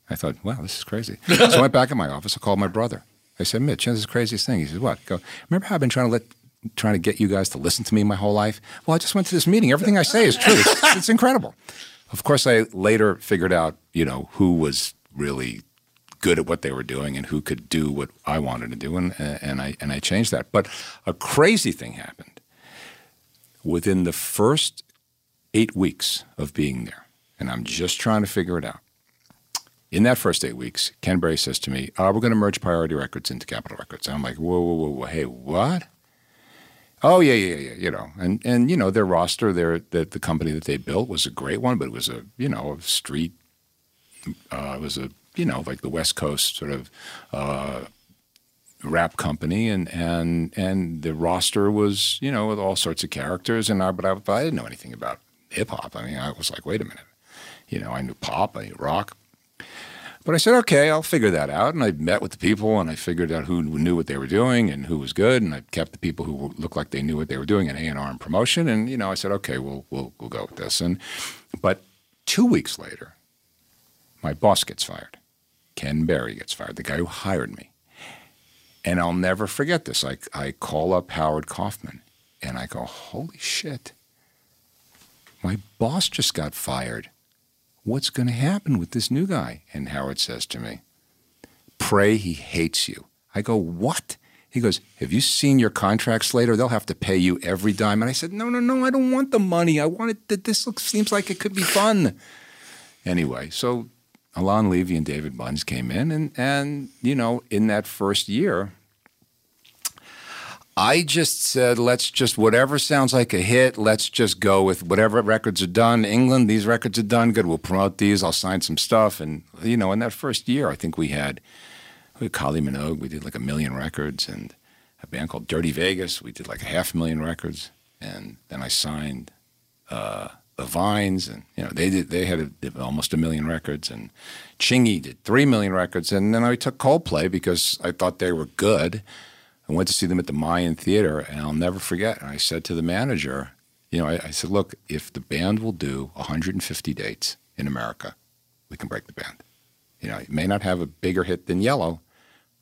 I thought, wow, this is crazy. so I went back in my office. I called my brother. I said, Mitch, this is the craziest thing. He said, what? I go, remember how I've been trying to let trying to get you guys to listen to me my whole life? Well, I just went to this meeting. Everything I say is true. It's, it's incredible. Of course, I later figured out, you know, who was really good at what they were doing and who could do what I wanted to do, and and I and I changed that. But a crazy thing happened within the first eight weeks of being there, and I'm just trying to figure it out in that first eight weeks, Ken Berry says to me, uh, "We're going to merge Priority Records into Capitol Records." And I'm like, "Whoa, whoa, whoa, whoa, hey, what?" Oh yeah, yeah, yeah, you know, and and you know their roster, their the, the company that they built was a great one, but it was a you know a street, uh, it was a you know like the West Coast sort of uh, rap company, and and and the roster was you know with all sorts of characters, and I but I, but I didn't know anything about hip hop. I mean, I was like, wait a minute, you know, I knew pop, I knew rock, but I said, okay, I'll figure that out. And I met with the people and I figured out who knew what they were doing and who was good. And I kept the people who looked like they knew what they were doing in A&R and promotion. And, you know, I said, okay, we'll, we'll, we'll go with this. And, but two weeks later, my boss gets fired. Ken Berry gets fired, the guy who hired me. And I'll never forget this. I, I call up Howard Kaufman and I go, holy shit, my boss just got fired. What's going to happen with this new guy? And Howard says to me, pray he hates you. I go, what? He goes, Have you seen your contracts Slater? They'll have to pay you every dime. And I said, No, no, no, I don't want the money. I want it. This looks, seems like it could be fun. Anyway, so Alain Levy and David Munns came in, and, and, you know, in that first year, I just said, let's just, whatever sounds like a hit, let's just go with whatever records are done. England, these records are done. Good. We'll promote these. I'll sign some stuff. And, you know, in that first year, I think we had, we had Kylie Minogue. We did like a million records. And a band called Dirty Vegas. We did like a half million records. And then I signed uh, the Vines. And, you know, they did, they had a, almost a million records. And Chingy did three million records. And then I took Coldplay because I thought they were good. I went to see them at the Mayan Theater, and I'll never forget. And I said to the manager, you know, I, I, said, look, if the band will do 150 dates in America, we can break the band. You know, it may not have a bigger hit than Yellow,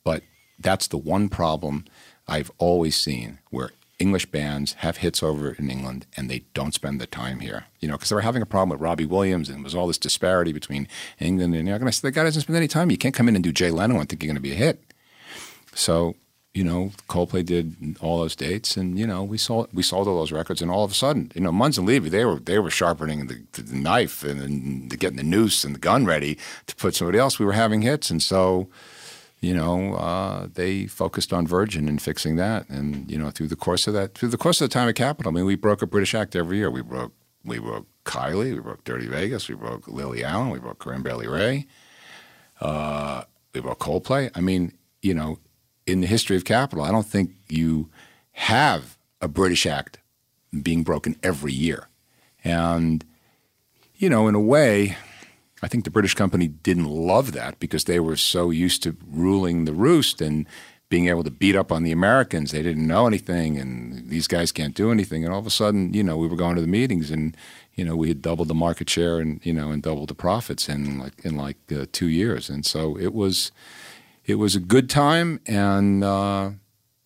but that's the one problem I've always seen where English bands have hits over in England and they don't spend the time here. You know, because they were having a problem with Robbie Williams and there was all this disparity between England and New York. And I said, the guy doesn't spend any time. You can't come in and do Jay Leno and think you're going to be a hit. So you know, Coldplay did all those dates, and you know, we sold we sold all those records, and all of a sudden, you know, Munns and Levy they were they were sharpening the, the knife and, and getting the noose and the gun ready to put somebody else. We were having hits, and so, you know, uh, they focused on Virgin and fixing that, and you know, through the course of that, through the course of the time at Capitol, I mean, we broke a British act every year. We broke we broke Kylie, we broke Dirty Vegas, we broke Lily Allen, we broke Corinne Bailey Rae, uh, we broke Coldplay. I mean, you know in the history of Capitol. I don't think you have a British Act being broken every year. And, you know, in a way, I think the British company didn't love that because they were so used to ruling the roost and being able to beat up on the Americans. They didn't know anything, and these guys can't do anything. And all of a sudden, you know, we were going to the meetings, and you know, we had doubled the market share and you know, and doubled the profits in like in like uh, two years. And so it was it was a good time, and uh,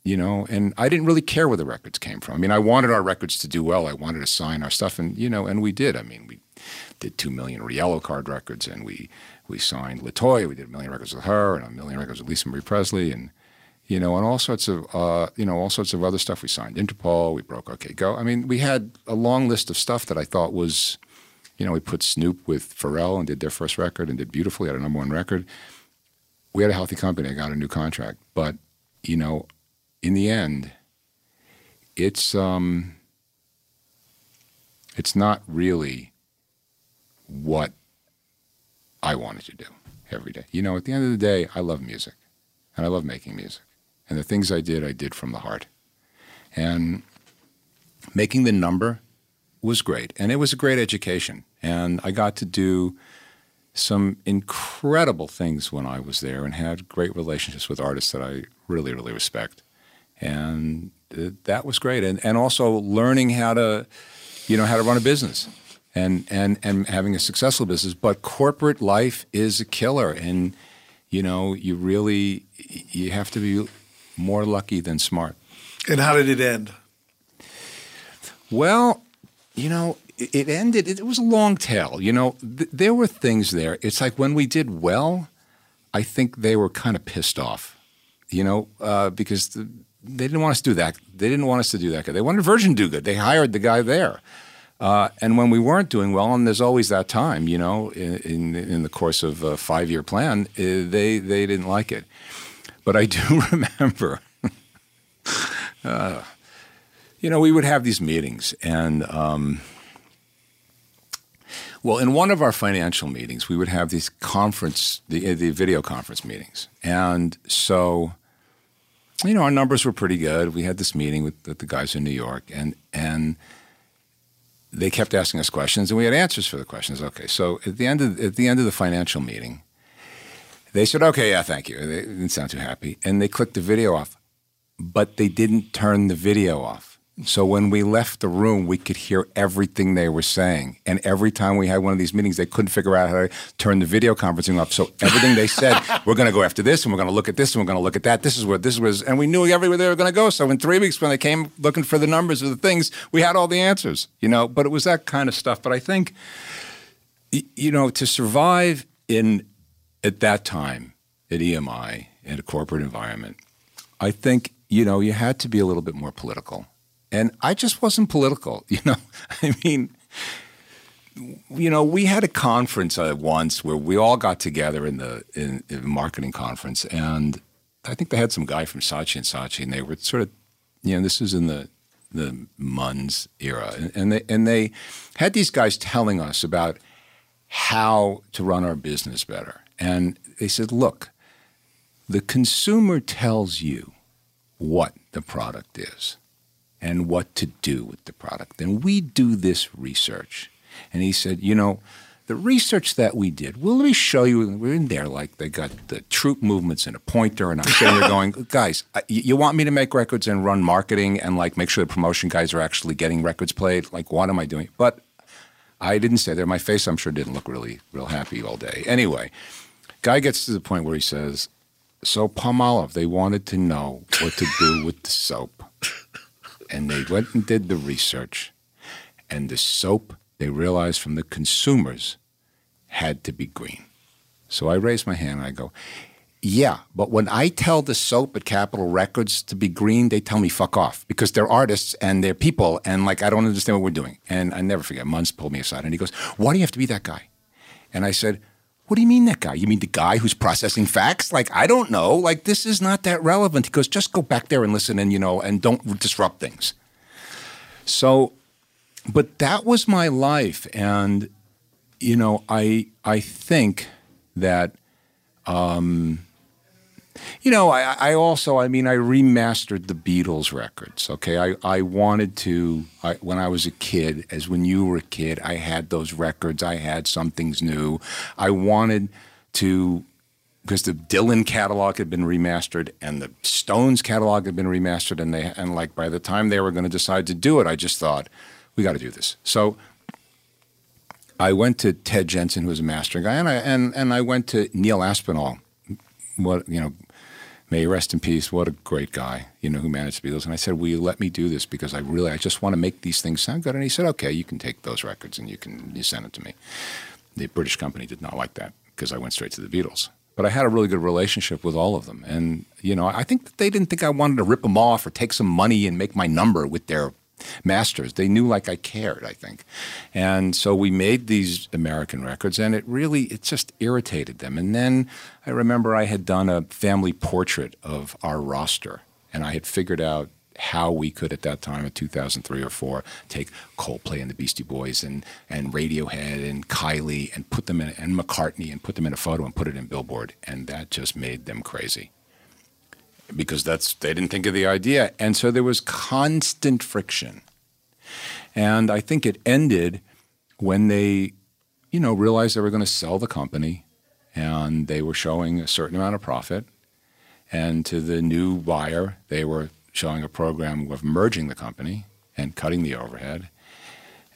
you know, and I didn't really care where the records came from. I mean, I wanted our records to do well. I wanted to sign our stuff, and you know, and we did. I mean, we did two million Yellowcard records, and we we signed Latoya. We did a million records with her, and a million records with Lisa Marie Presley, and you know, and all sorts of uh, you know all sorts of other stuff. We signed Interpol. We broke OK Go. I mean, we had a long list of stuff that I thought was, you know, we put Snoop with Pharrell and did their first record and did beautifully. Had a number one record we had a healthy company. I got a new contract, but you know, in the end, it's um, it's not really what I wanted to do every day. You know, at the end of the day, I love music, and I love making music, and the things I did, I did from the heart, and making the number was great, and it was a great education, and I got to do some incredible things when I was there and had great relationships with artists that I really, really respect. And that was great. And, and also learning how to, you know, how to run a business and, and, and having a successful business. But corporate life is a killer. And, you know, you really, you have to be more lucky than smart. And how did it end? Well, you know, it ended. It was a long tail. You know, th- there were things there. It's like when we did well, I think they were kind of pissed off. You know, uh, because the, they didn't want us to do that. They didn't want us to do that. They wanted Virgin to do good. They hired the guy there. Uh, and when we weren't doing well, and there's always that time, you know, in in, in the course of a five year plan, uh, they they didn't like it. But I do remember. Uh, you know, we would have these meetings, and um, well, in one of our financial meetings, we would have these conference, the, uh, the video conference meetings. And so, you know, our numbers were pretty good. We had this meeting with, with the guys in New York, and, and they kept asking us questions, and we had answers for the questions. Okay, so at the end of, at the, end of the financial meeting, they said, okay, yeah, thank you. They didn't sound too happy. And they clicked the video off, but they didn't turn the video off. So when we left the room, we could hear everything they were saying. And every time we had one of these meetings, they couldn't figure out how to turn the video conferencing off. So everything they said, we're going to go after this, and we're going to look at this, and we're going to look at that. This is where this was, and we knew everywhere they were going to go. So in three weeks, when they came looking for the numbers of the things, we had all the answers. You know, but it was that kind of stuff. But I think, you know, to survive in at that time at EMI in a corporate environment, I think you know you had to be a little bit more political and I just wasn't political, you know. I mean, you know, we had a conference uh, once where we all got together in the in, in marketing conference, and I think they had some guy from Saatchi and Saatchi, and they were sort of, you know, this was in the the Munns era, and, and they and they had these guys telling us about how to run our business better, and they said, look, the consumer tells you what the product is and what to do with the product. And we do this research. And he said, you know, the research that we did, well, let me show you. We're in there, like they got the troop movements and a pointer, and I'm sitting there going, guys, you want me to make records and run marketing and like make sure the promotion guys are actually getting records played? Like, what am I doing? But I didn't say there. My face, I'm sure, didn't look really, real happy all day. Anyway, guy gets to the point where he says, so Palmolive, they wanted to know what to do with the soap and they went and did the research. And the soap, they realized from the consumers, had to be green. So I raised my hand and I go, yeah, but when I tell the soap at Capitol Records to be green, they tell me fuck off because they're artists and they're people and like I don't understand what we're doing. And I never forget, Munns pulled me aside and he goes, Why do you have to be that guy? And I said, What do you mean that guy? You mean the guy who's processing facts? Like, I don't know. Like, this is not that relevant. He goes, Just go back there and listen and, you know, and don't disrupt things. So, but that was my life, and you know, I I think that, um, you know, I, I also, I mean, I remastered the Beatles records. Okay, I I wanted to I, when I was a kid, as when you were a kid, I had those records. I had something's new. I wanted to because the Dylan catalog had been remastered and the Stones catalog had been remastered, and they and like by the time they were going to decide to do it, I just thought we got to do this. So I went to Ted Jensen, who was a mastering guy, and I and and I went to Neil Aspinall. What you know, may rest in peace. What a great guy, you know, who managed the Beatles. And I said, "Will you let me do this? Because I really, I just want to make these things sound good." And he said, "Okay, you can take those records and you can you send it to me." The British company did not like that because I went straight to the Beatles but I had a really good relationship with all of them. And, you know, I think that they didn't think I wanted to rip them off or take some money and make my number with their masters. They knew like I cared, I think. And so we made these American records and it really it just irritated them. And then I remember I had done a family portrait of our roster and I had figured out how we could at that time in 2003 or 4 take Coldplay and the Beastie Boys and, and Radiohead and Kylie and put them in and McCartney and put them in a photo and put it in Billboard and that just made them crazy because that's they didn't think of the idea. And so there was constant friction. And I think it ended when they you know realized they were going to sell the company and they were showing a certain amount of profit. And to the new buyer they were showing a program of merging the company and cutting the overhead.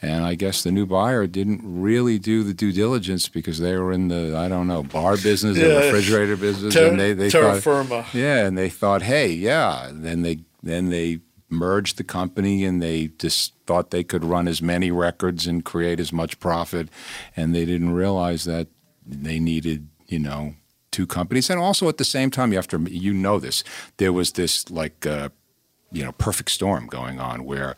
And I guess the new buyer didn't really do the due diligence because they were in the I don't know bar business, yeah. the refrigerator business, Ter- and they they Terra thought, Firma. yeah, and they thought, hey, yeah. Then they then they merged the company and they just thought they could run as many records and create as much profit, and they didn't realize that they needed you know two companies, and also at the same time, you have to you know this there was this like. Uh, you know perfect storm going on where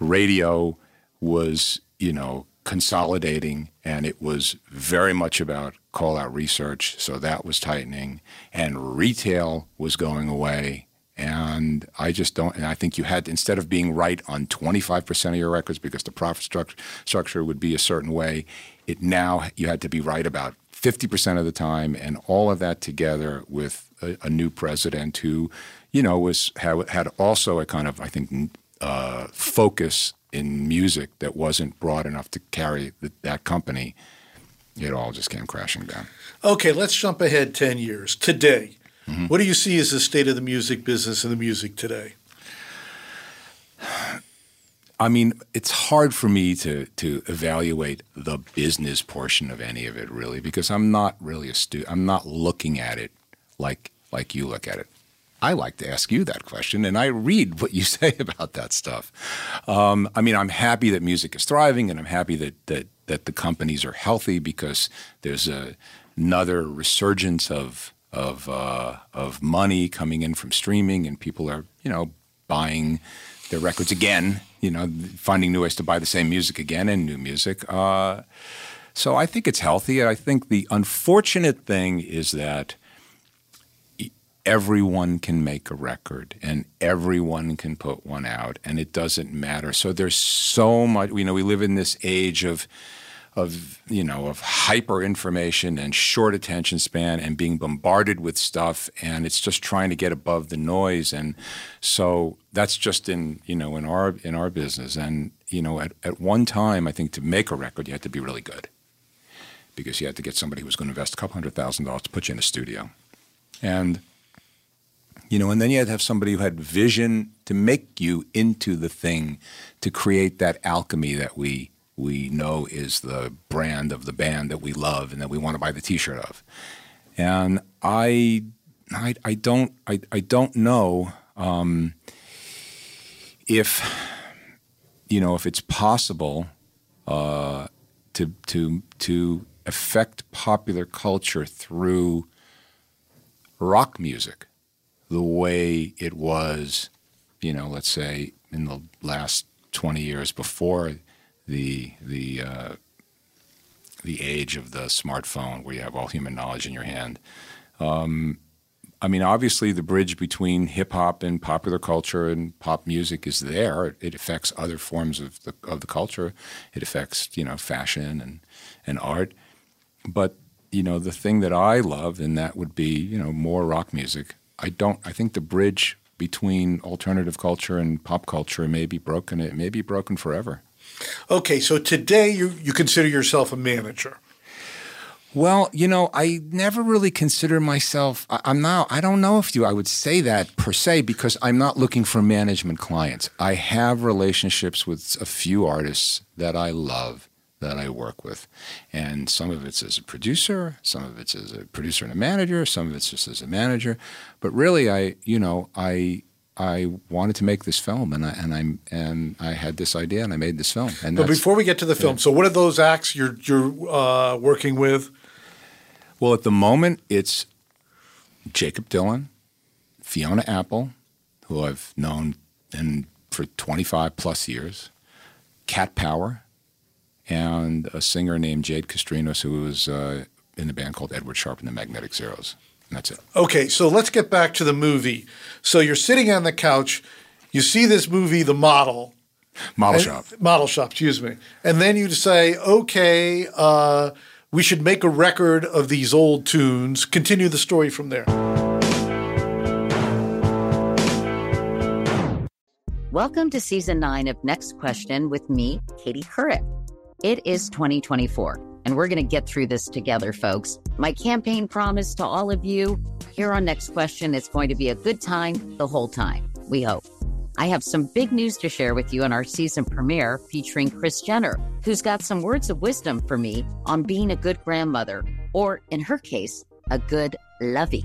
radio was you know consolidating and it was very much about call out research so that was tightening and retail was going away and I just don't and I think you had instead of being right on 25% of your records because the profit structure structure would be a certain way it now you had to be right about 50% of the time and all of that together with a, a new president who you know, was had, had also a kind of I think uh, focus in music that wasn't broad enough to carry the, that company. It all just came crashing down. Okay, let's jump ahead ten years. Today, mm-hmm. what do you see as the state of the music business and the music today? I mean, it's hard for me to to evaluate the business portion of any of it really because I'm not really a stu I'm not looking at it like like you look at it. I like to ask you that question, and I read what you say about that stuff. Um, I mean, I'm happy that music is thriving, and I'm happy that that that the companies are healthy because there's a, another resurgence of of uh, of money coming in from streaming, and people are you know buying their records again. You know, finding new ways to buy the same music again and new music. Uh, so I think it's healthy. I think the unfortunate thing is that everyone can make a record and everyone can put one out and it doesn't matter. So there's so much, you know, we live in this age of of you know of hyper information and short attention span and being bombarded with stuff and it's just trying to get above the noise. And so that's just in you know in our in our business. And you know at, at one time i think to make a record you had to be really good because you had to get somebody who was going to invest a couple hundred thousand dollars to put you in a studio. And you know, and then you had to have somebody who had vision to make you into the thing, to create that alchemy that we we know is the brand of the band that we love and that we want to buy the T-shirt of. And I, I, I don't, I, I don't know um, if, you know, if it's possible uh, to to to affect popular culture through rock music the way it was, you know, let's say in the last 20 years before the the uh, the age of the smartphone, where you have all human knowledge in your hand. Um, I mean, obviously, the bridge between hip hop and popular culture and pop music is there. It affects other forms of the of the culture. It affects you know fashion and and art. But you know, the thing that I love, and that would be you know more rock music. I don't. I think the bridge between alternative culture and pop culture may be broken. It may be broken forever. Okay, so today you you consider yourself a manager. Well, you know, I never really consider myself. I, I'm now. I don't know if you. I would say that per se because I'm not looking for management clients. I have relationships with a few artists that I love, that I work with. And some of it's as a producer, some of it's as a producer and a manager, some of it's just as a manager. But really, I, you know, I, I wanted to make this film, and I and I and I had this idea, and I made this film. And but before we get to the film, yeah. so what are those acts you're you're uh, working with? Well, at the moment, it's Jakob Dylan, Fiona Apple, who I've known in for 25 plus years, Cat Power, and a singer named Jade Castrinos, who was uh, in the band called Edward Sharpe and the Magnetic Zeros. And that's it. Okay, so let's get back to the movie. So you're sitting on the couch, you see this movie, The Model. Model and, Shop. Model Shop, excuse me. And then you say, okay, uh, we should make a record of these old tunes. Continue the story from there. Welcome to season nine of Next Question with me, Katie Couric. It is 2024, and we're going to get through this together, folks. My campaign promise to all of you here on Next Question is going to be a good time the whole time, we hope. I have some big news to share with you in our season premiere featuring Kris Jenner, who's got some words of wisdom for me on being a good grandmother, or in her case, a good lovey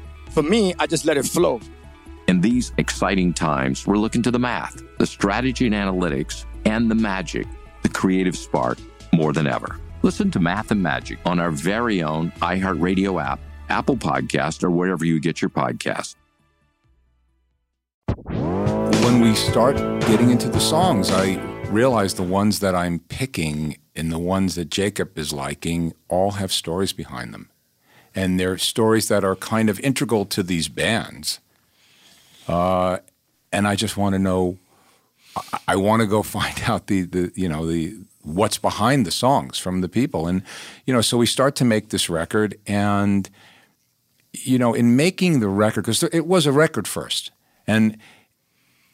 For me, I just let it flow. In these exciting times, we're looking to the math, the strategy and analytics, and the magic, the creative spark, more than ever. Listen to Math and Magic on our very own iHeartRadio app, Apple Podcast, or wherever you get your podcast. When we start getting into the songs, I realize the ones that I'm picking and the ones that Jakob is liking all have stories behind them. And they're stories that are kind of integral to these bands. Uh, and I just want to know I, I want to go find out the, the you know the what's behind the songs from the people and you know so we start to make this record and you know in making the record because it was a record first and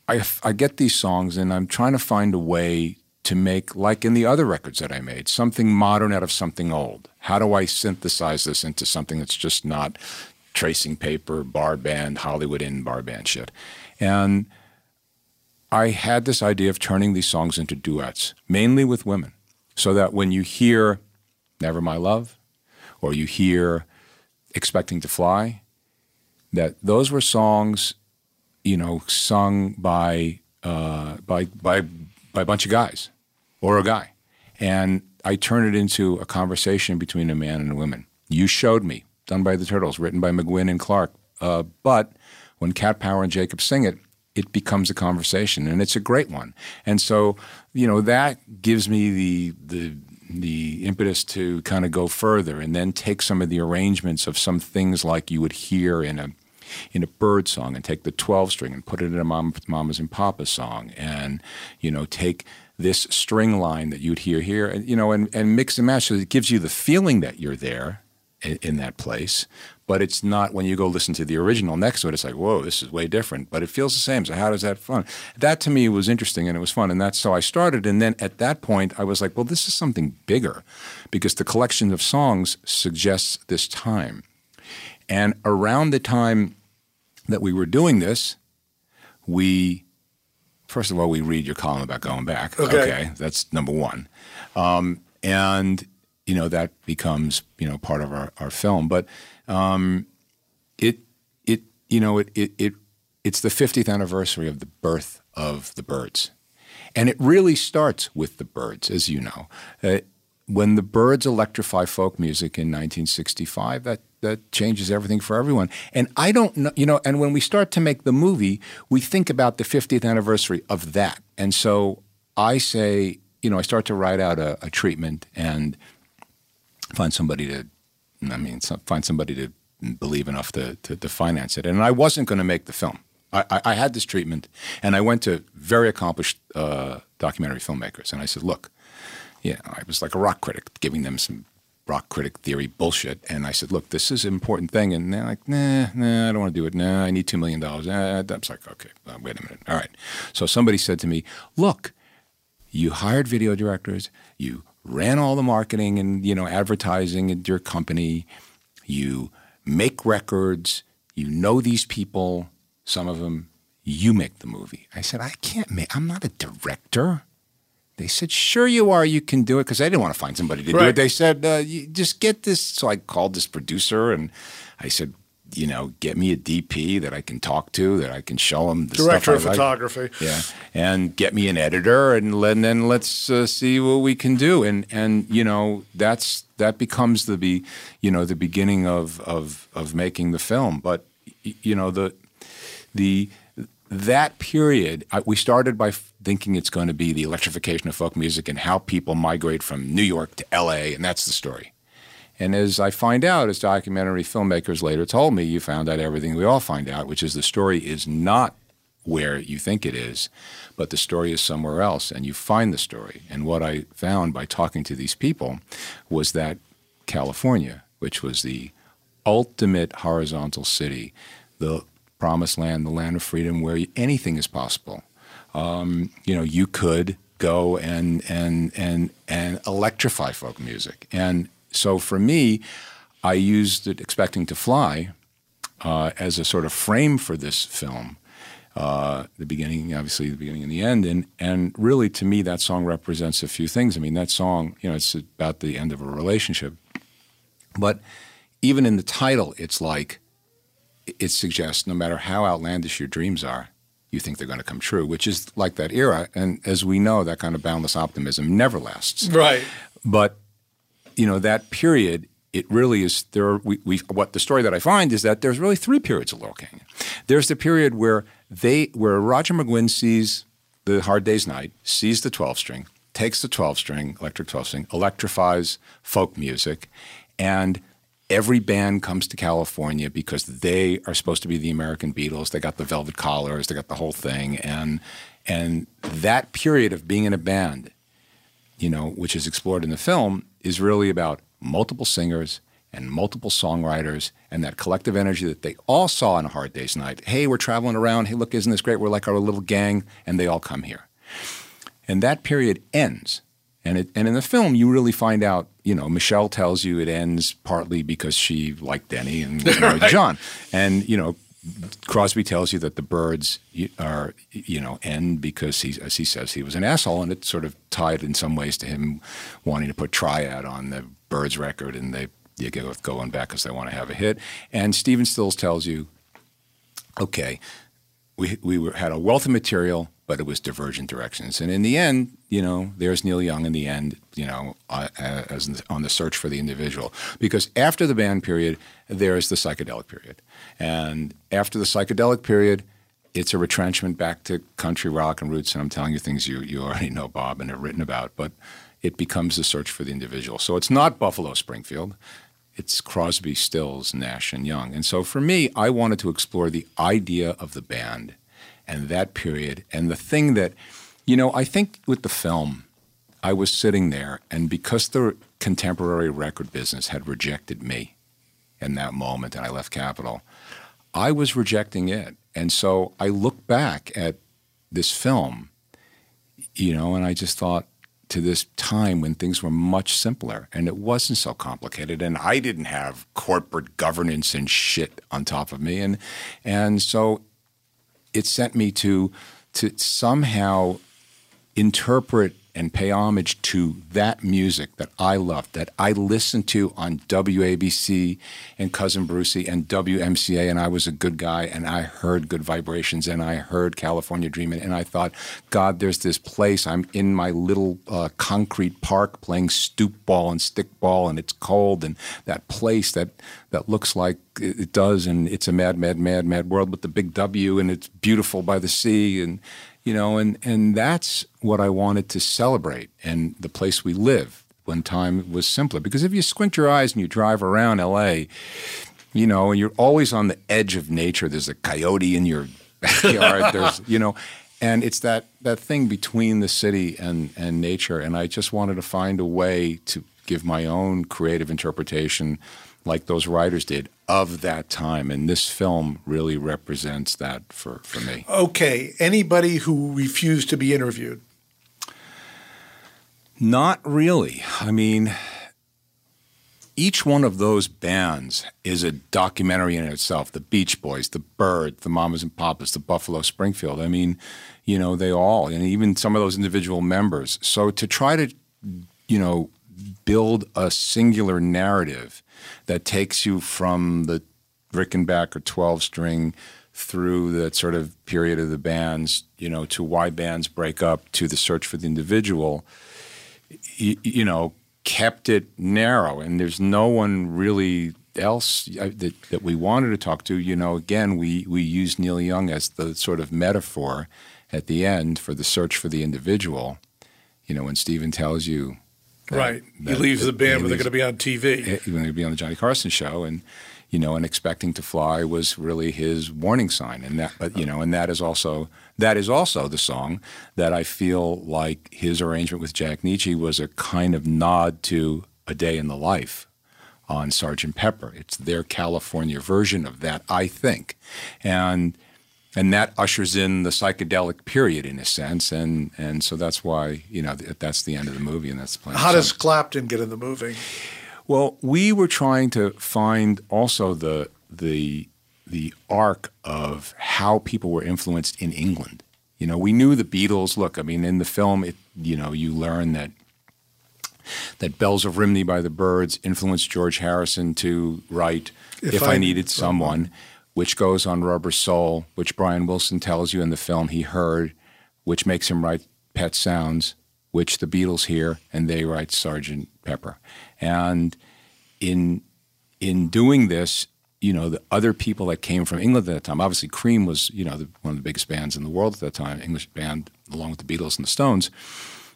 I, I get these songs and I'm trying to find a way to make like in the other records that I made something modern out of something old. How do I synthesize this into something that's just not tracing paper bar band Hollywood in bar band shit? And I had this idea of turning these songs into duets, mainly with women, so that when you hear Never My Love or you hear Expecting to Fly, that those were songs, you know, sung by, uh, by, by, by a bunch of guys or a guy. And I turn it into a conversation between a man and a woman. You showed me, done by the Turtles, written by McGuinn and Clark. Uh, but when Cat Power and Jakob sing it, it becomes a conversation, and it's a great one. And so, you know, that gives me the the the impetus to kind of go further and then take some of the arrangements of some things like you would hear in a in a Byrds song and take the 12 string and put it in a Mom, Mamas and Papas song and you know take this string line that you'd hear here and you know and, and mix and match so it gives you the feeling that you're there in, in that place but it's not when you go listen to the original next to it. It's like, whoa, this is way different, but it feels the same. So how does that fun? That to me was interesting and it was fun, and that's so I started. And then at that point, I was like, well, this is something bigger, because the collection of songs suggests this time. And around the time that we were doing this, we first of all we read your column about going back. Okay, okay that's number one, um, and you know that becomes you know part of our, our film, but um, it it you know it, it it it's the 50th anniversary of the birth of the Byrds, and it really starts with the Byrds, as you know. Uh, when the Byrds electrify folk music in 1965, that that changes everything for everyone. And I don't know, you know, and when we start to make the movie, we think about the 50th anniversary of that. And so I say, you know, I start to write out a, a treatment and find somebody to I mean, find somebody to believe enough to, to, to finance it. And I wasn't going to make the film. I, I, I, had this treatment, and I went to very accomplished uh, documentary filmmakers, and I said, "Look, yeah, I was like a rock critic, giving them some rock critic theory bullshit." And I said, "Look, this is an important thing," and they're like, "Nah, nah, I don't want to do it. Nah, I need two million dollars." I was like, "Okay, uh, wait a minute. All right." So somebody said to me, "Look, you hired video directors, you ran all the marketing and you know advertising at your company. You make records. You know these people. Some of them. You make the movie. I said, I can't make. I'm not a director. They said, sure you are. You can do it because I didn't want to find somebody to right. do it. They said, uh, just get this. So I called this producer and I said, you know, get me a DP that I can talk to, that I can show them the director of photography. Yeah, and get me an editor, and, and then let's uh, see what we can do. And and you know, that's that becomes the be, you know, the beginning of of of making the film. But you know, the the that period, I, we started by thinking it's going to be the electrification of folk music and how people migrate from New York to L.A. and that's the story. And as I find out, as documentary filmmakers later told me, you found out everything we all find out, which is the story is not where you think it is, but the story is somewhere else, and you find the story. And what I found by talking to these people was that California, which was the ultimate horizontal city, the promised land, the land of freedom, where anything is possible. Um, you know, you could go and and and and electrify folk music. And so for me, I used it, expecting to fly, uh, as a sort of frame for this film. Uh, the beginning, obviously, the beginning and the end, and and really, to me, that song represents a few things. I mean, that song, you know, it's about the end of a relationship, but even in the title, it's like it suggests no matter how outlandish your dreams are, you think they're going to come true, which is like that era. And as we know, that kind of boundless optimism never lasts. Right. But you know that period. It really is there. We, we what the story that I find is that there's really three periods of Laurel Canyon. There's the period where they where Roger McGuinn sees the Hard Day's Night, sees the 12 string, takes the 12 string, electric 12 string, electrifies folk music, and every band comes to California because they are supposed to be the American Beatles. They got the velvet collars, they got the whole thing, and and that period of being in a band, you know, which is explored in the film, is really about multiple singers and multiple songwriters and that collective energy that they all saw on a hard day's night. Hey, we're traveling around. Hey, look, isn't this great? We're like our little gang, and they all come here. And that period ends and it, and in the film, you really find out. You know, Michelle tells you it ends partly because she liked Denny and you know, right. John, and you know, Crosby tells you that the Byrds are, you know, end because he, as he says, he was an asshole, and it sort of tied in some ways to him wanting to put Triad on the Byrds record, and they you go going back because they want to have a hit. And Stephen Stills tells you, okay, we we were, had a wealth of material but it was divergent directions. And in the end, you know, there's Neil Young in the end, you know, uh, as on the search for the individual. Because after the band period, there's the psychedelic period. And after the psychedelic period, it's a retrenchment back to country rock and roots. And I'm telling you things you, you already know, Bob, and have written about. But it becomes the search for the individual. So it's not Buffalo Springfield. It's Crosby, Stills, Nash, and Young. And so for me, I wanted to explore the idea of the band – and that period. And the thing that, you know, I think with the film, I was sitting there, and because the contemporary record business had rejected me in that moment, and I left Capitol, I was rejecting it. And so I look back at this film, you know, and I just thought, to this time when things were much simpler and it wasn't so complicated and I didn't have corporate governance and shit on top of me and and so it sent me to to somehow interpret and pay homage to that music that I loved, that I listened to on WABC and Cousin Brucey and WMCA, and I was a good guy, and I heard Good Vibrations, and I heard California Dreaming, and I thought, God, there's this place. I'm in my little uh, concrete park playing stoop ball and stick ball, and it's cold, and that place that that looks like it does, and it's a mad, mad, mad, mad world with the big W, and it's beautiful by the sea, and you know, and and that's what I wanted to celebrate and the place we live when time was simpler. Because if you squint your eyes and you drive around L.A., you know, and you're always on the edge of nature. There's a coyote in your backyard. There's, you know, and it's that that thing between the city and and nature. And I just wanted to find a way to give my own creative interpretation like those writers did of that time. And this film really represents that for, for me. Okay. Anybody who refused to be interviewed? Not really. I mean, each one of those bands is a documentary in itself. The Beach Boys, the Bird, the Mamas and Papas, the Buffalo Springfield. I mean, you know, they all, and even some of those individual members. So to try to, you know, build a singular narrative that takes you from the Rickenbacker 12 string through that sort of period of the bands, you know, to why bands break up, to the search for the individual, you, you know, kept it narrow. And there's no one really else uh, that, that we wanted to talk to. You know, again, we, we use Neil Young as the sort of metaphor at the end for the search for the individual. You know, when Stephen tells you, that- Right. He leaves the band when they're going to be on TV. eh, when they'd be on the Johnny Carson show, and you know, and expecting to fly was really his warning sign, and that, but you know, and that is also that is also the song that I feel like his arrangement with Jack Nitzsche was a kind of nod to a day in the life on Sergeant Pepper. It's their California version of that, I think, and and that ushers in the psychedelic period in a sense, and and so that's why you know th- that's the end of the movie, and that's the plan. How does Clapton get in the movie? Well, we were trying to find also the the the arc of how people were influenced in England. You know, we knew the Beatles. Look, I mean, in the film, it you know, you learn that that "Bells of Rhymney" by the Byrds influenced George Harrison to write If "If, I I, Needed Needed Someone," which goes on Rubber Soul, which Brian Wilson tells you in the film he heard, which makes him write Pet Sounds, which the Beatles hear, and they write Sergeant Pepper. And in in doing this, you know, the other people that came from England at that time, obviously Cream was, you know, the, one of the biggest bands in the world at that time, English band, along with the Beatles and the Stones.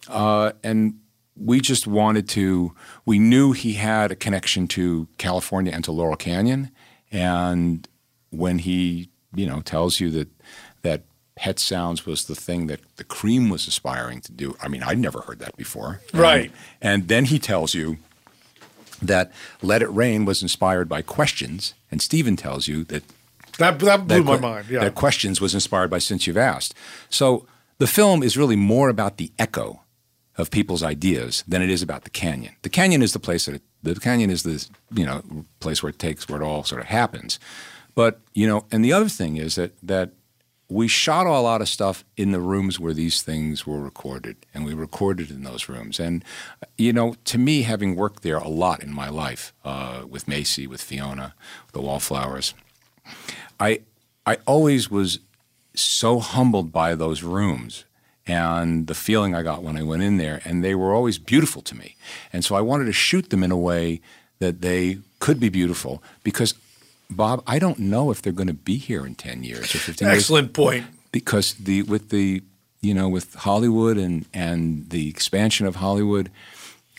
Uh, and we just wanted to, we knew he had a connection to California and to Laurel Canyon. And when he, you know, tells you that, that Pet Sounds was the thing that the Cream was aspiring to do, I mean, I'd never heard that before. And- Right. and then he tells you that Let It Rain was inspired by Questions, and Stephen tells you that That that blew that my mind. Yeah. that Questions was inspired by Since You've Asked. So the film is really more about the echo of people's ideas than it is about the canyon. The canyon is the place that it, the canyon is the you know place where it takes where it all sort of happens. But you know, and the other thing is that that we shot a lot of stuff in the rooms where these things were recorded, and we recorded in those rooms. And you know, to me, having worked there a lot in my life uh, with Macy, with Fiona, the Wallflowers, I I always was so humbled by those rooms and the feeling I got when I went in there, and they were always beautiful to me. And so I wanted to shoot them in a way that they could be beautiful because Bob, I don't know if they're going to be here in 10 years or 15 years. Excellent point. Because the with the you know with Hollywood and and the expansion of Hollywood,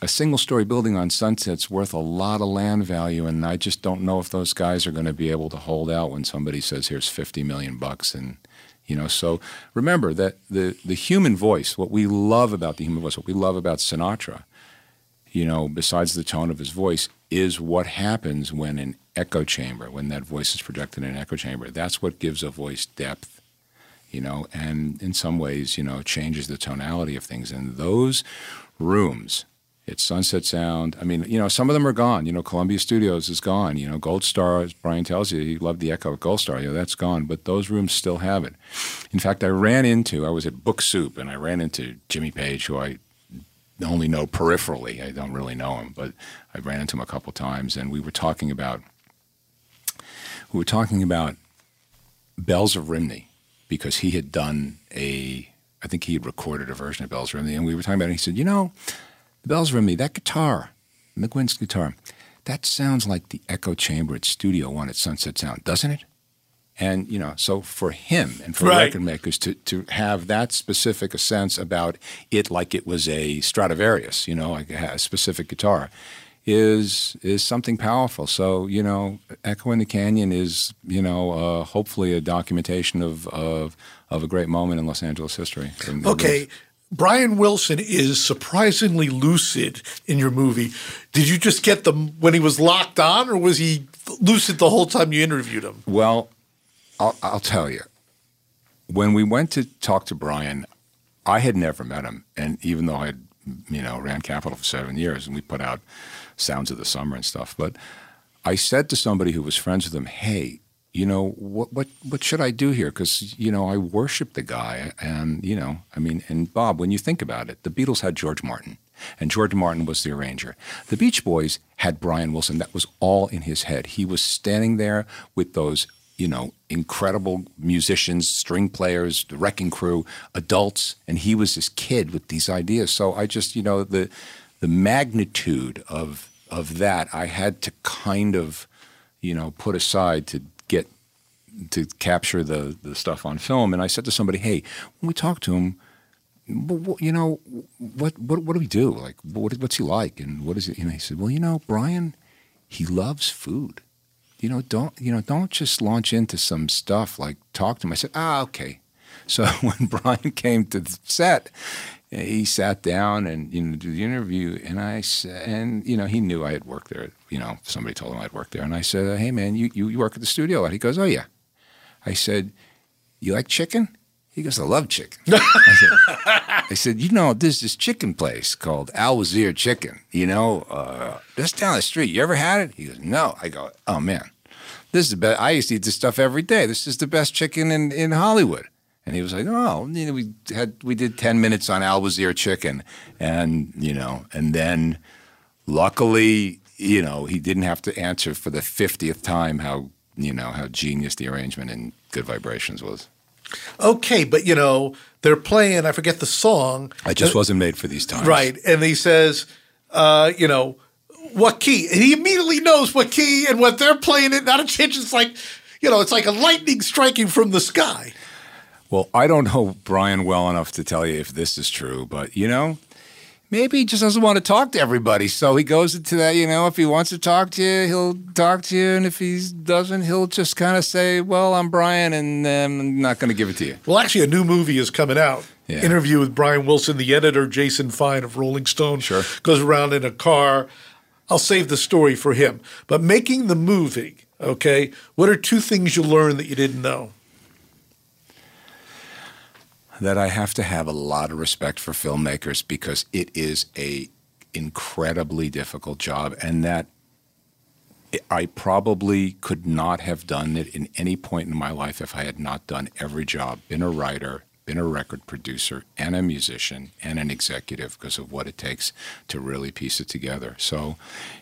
a single story building on Sunset's worth a lot of land value, and I just don't know if those guys are going to be able to hold out when somebody says here's 50 million bucks and you know so remember that the the human voice what we love about the human voice what we love about Sinatra you know besides the tone of his voice is what happens when an echo chamber when that voice is projected in an echo chamber that's what gives a voice depth you know and in some ways you know changes the tonality of things and those rooms it's Sunset Sound. I mean, you know, some of them are gone. You know, Columbia Studios is gone. You know, Gold Star, as Brian tells you, he loved the echo of Gold Star. You know, that's gone. But those rooms still have it. In fact, I ran into, I was at Book Soup, and I ran into Jimmy Page, who I only know peripherally. I don't really know him, but I ran into him a couple times, and we were talking about, we were talking about Bells of Rhymney because he had done a, I think he had recorded a version of Bells of Rhymney, and we were talking about it. And he said, you know, the bells ring me. That guitar, McGuinn's guitar, that sounds like the echo chamber at Studio One at Sunset Sound, doesn't it? And you know, so for him and for Right. record makers to to have that specific a sense about it, like it was a Stradivarius, you know, like a specific guitar, is is something powerful. So you know, Echo in the Canyon is you know uh, hopefully a documentation of of of a great moment in Los Angeles history. And- Okay. Brian Wilson is surprisingly lucid in your movie. Did you just get them when he was locked on, or was he lucid the whole time you interviewed him? Well, I'll, I'll tell you. When we went to talk to Brian, I had never met him, and even though I had, you know, ran Capitol for seven years, and we put out Sounds of the Summer and stuff, but I said to somebody who was friends with him, "Hey, you know, what what what should I do here? Because you know, I worship the guy, and you know, I mean, and Bob, when you think about it, the Beatles had George Martin, and George Martin was the arranger. The Beach Boys had Brian Wilson. That was all in his head. He was standing there with those." You know, incredible musicians, string players, the wrecking crew, adults, and he was this kid with these ideas. So I just, you know, the the magnitude of of that, I had to kind of, you know, put aside to get to capture the the stuff on film. And I said to somebody, "Hey, when we talk to him, you know, what, what, what do we do? Like, what, what's he like? And what is it? Know, he said, well, you know, Brian, he loves food. You know, don't, you know, don't just launch into some stuff like talk to him. I said, ah, okay. So when Brian came to the set, he sat down and you know do the interview, and I said, and you know he knew I had worked there. You know, somebody told him I'd worked there, and I said, "Hey man, you you, you work at the studio?" And he goes, "Oh yeah." I said, "You like chicken?" He goes, "I love chicken." I, said, I said, "You know, there's this chicken place called Al Wazir Chicken. You know, uh, just down the street. You ever had it?" He goes, "No." I go, "Oh man, this is the best. I used to eat this stuff every day. This is the best chicken in in Hollywood." And he was like, "Oh, you know, we had we did ten minutes on Al Wazir chicken, and you know, and then luckily, you know, he didn't have to answer for the fiftieth time how you know how genius the arrangement in Good Vibrations was." Okay, but you know they're playing. I forget the song. I just wasn't made for these times, right? And he says, uh, you know, what key? And he immediately knows what key and what they're playing it. Not a chance. It's like, you know, it's like a lightning striking from the sky. Well, I don't know Brian well enough to tell you if this is true, but you know, maybe he just doesn't want to talk to everybody. So he goes into that, you know, if he wants to talk to you, he'll talk to you. And if he doesn't, he'll just kind of say, well, I'm Brian and um, I'm not going to give it to you. Well, actually, a new movie is coming out. Yeah. Interview with Brian Wilson, the editor, Jason Fine of Rolling Stone, sure. goes around in a car. I'll save the story for him. But making the movie, okay, what are two things you learned that you didn't know? that I have to have a lot of respect for filmmakers because it is a incredibly difficult job and that I probably could not have done it in any point in my life if I had not done every job, been a writer, been a record producer and a musician and an executive because of what it takes to really piece it together. So,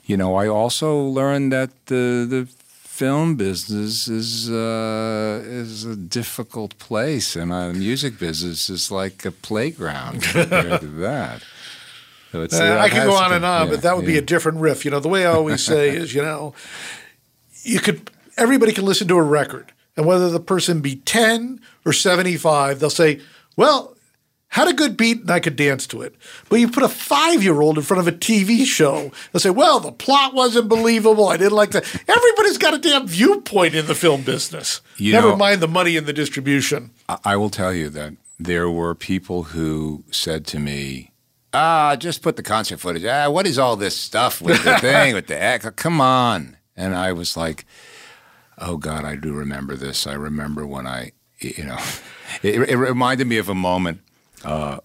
you know, I also learned that the the film business is uh, is a difficult place, and the music business is like a playground compared to that. So uh, uh I could go on and on, yeah, but that would yeah. be a different riff. You know, the way I always say is, you know, you could everybody can listen to a record, and whether the person be ten or seventy five, they'll say, "Well, had a good beat and I could dance to it. But you put a five year old in front of a TV show and say, well, the plot wasn't believable. I didn't like that. Everybody's got a damn viewpoint in the film business. You Never know, mind the money and the distribution. I will tell you that there were people who said to me, ah, just put the concert footage. Ah, what is all this stuff with the thing, with the echo? Come on. And I was like, oh God, I do remember this. I remember when I, you know, it, it reminded me of a moment uh,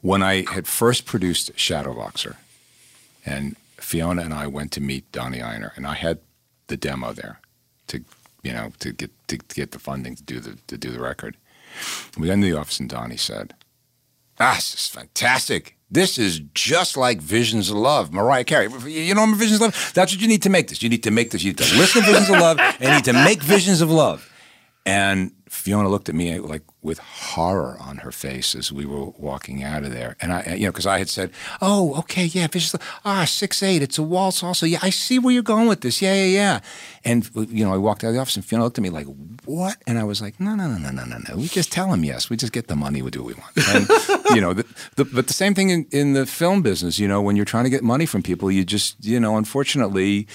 when I had first produced Shadowboxer, and Fiona and I went to meet Donnie Ienner, and I had the demo there to, you know, to get to, to get the funding to do the to do the record. We got into the office, and Donnie said, "Ah, this is fantastic. This is just like Visions of Love, Mariah Carey. You know Visions of Love? That's what you need to make this. You need to make this. You need to listen to Visions of Love, and you need to make Visions of Love." And Fiona looked at me like with horror on her face as we were walking out of there. And I, you know, because I had said, "Oh, okay, yeah, vicious, ah, six eight, it's a waltz, also. Yeah, I see where you're going with this. Yeah, yeah, yeah." And you know, I walked out of the office, and Fiona looked at me like, "What?" And I was like, "No, no, no, no, no, no, no. We just tell him yes. We just get the money. We do what we want." And you know, the, the, but the same thing in, in the film business. You know, when you're trying to get money from people, you just, you know, unfortunately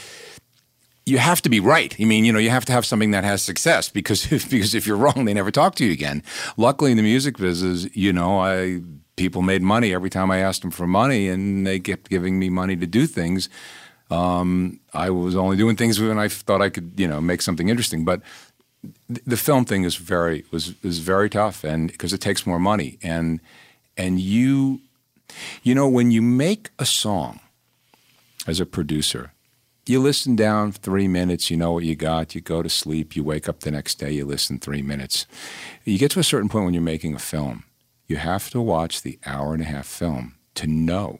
you have to be right. I mean, you know, you have to have something that has success because if, because if you're wrong, they never talk to you again. Luckily, in the music business, you know, I people made money every time I asked them for money, and they kept giving me money to do things. Um, I was only doing things when I thought I could, you know, make something interesting. But the film thing is very was is very tough, and because it takes more money, and and you, you know, when you make a song as a producer you listen down three minutes, you know what you got, you go to sleep, you wake up the next day, you listen three minutes. You get to a certain point when you're making a film, you have to watch the hour and a half film to know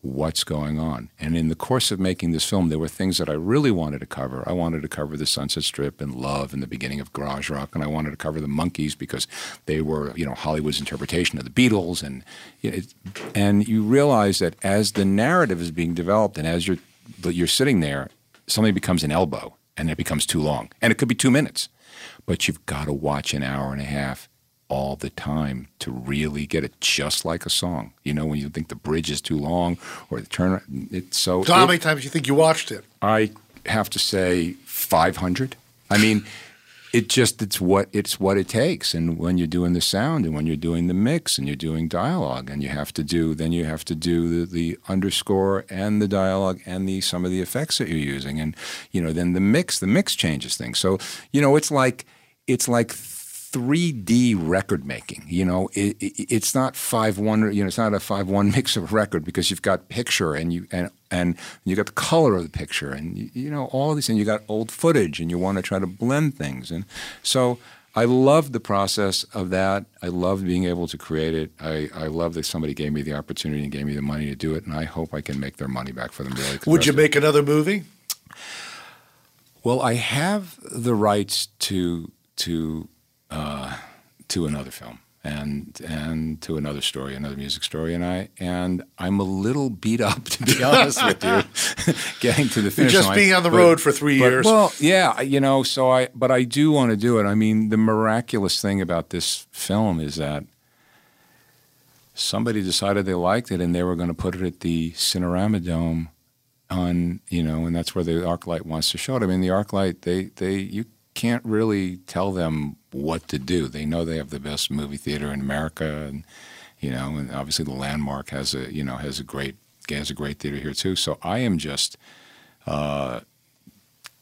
what's going on. And in the course of making this film, there were things that I really wanted to cover. I wanted to cover the Sunset Strip and love and the beginning of garage rock, and I wanted to cover the Monkees because they were, you know, Hollywood's interpretation of the Beatles. And you know, it, and you realize that as the narrative is being developed and as you're you're sitting there, something becomes an elbow and it becomes too long. And it could be two minutes. But you've got to watch an hour and a half all the time to really get it just like a song. You know, when you think the bridge is too long or the turn, it's so. So how it- many times do you think you watched it? I have to say 500. I mean, it just it's what it's what it takes. And when you're doing the sound and when you're doing the mix and you're doing dialogue and you have to do then you have to do the, the underscore and the dialogue and the some of the effects that you're using and you know then the mix the mix changes things. So you know it's like it's like 3D record making. You know, it, it, it's not five one. You know, it's not a five one mix of a record because you've got picture and you and and you got the color of the picture and you, you know all these things. You got old footage and you want to try to blend things. And so I love the process of that. I love being able to create it. I, I love that somebody gave me the opportunity and gave me the money to do it. And I hope I can make their money back for them. Really, Would you make another movie? well, I have the rights to to uh, to another film and and to another story, another music story, and I and I'm a little beat up to be honest with you, getting to the finish just line. being on the But- road for three but- years. Well, yeah, you know, so I but I do want to do it. I mean, the miraculous thing about this film is that somebody decided they liked it and they were going to put it at the Cinerama Dome on you know, and that's where the ArcLight wants to show it. I mean, the ArcLight they they you can't really tell them what to do. They know they have the best movie theater in America, and you know, and obviously the Landmark has a you know has a great has a great theater here too. So I am just. Uh,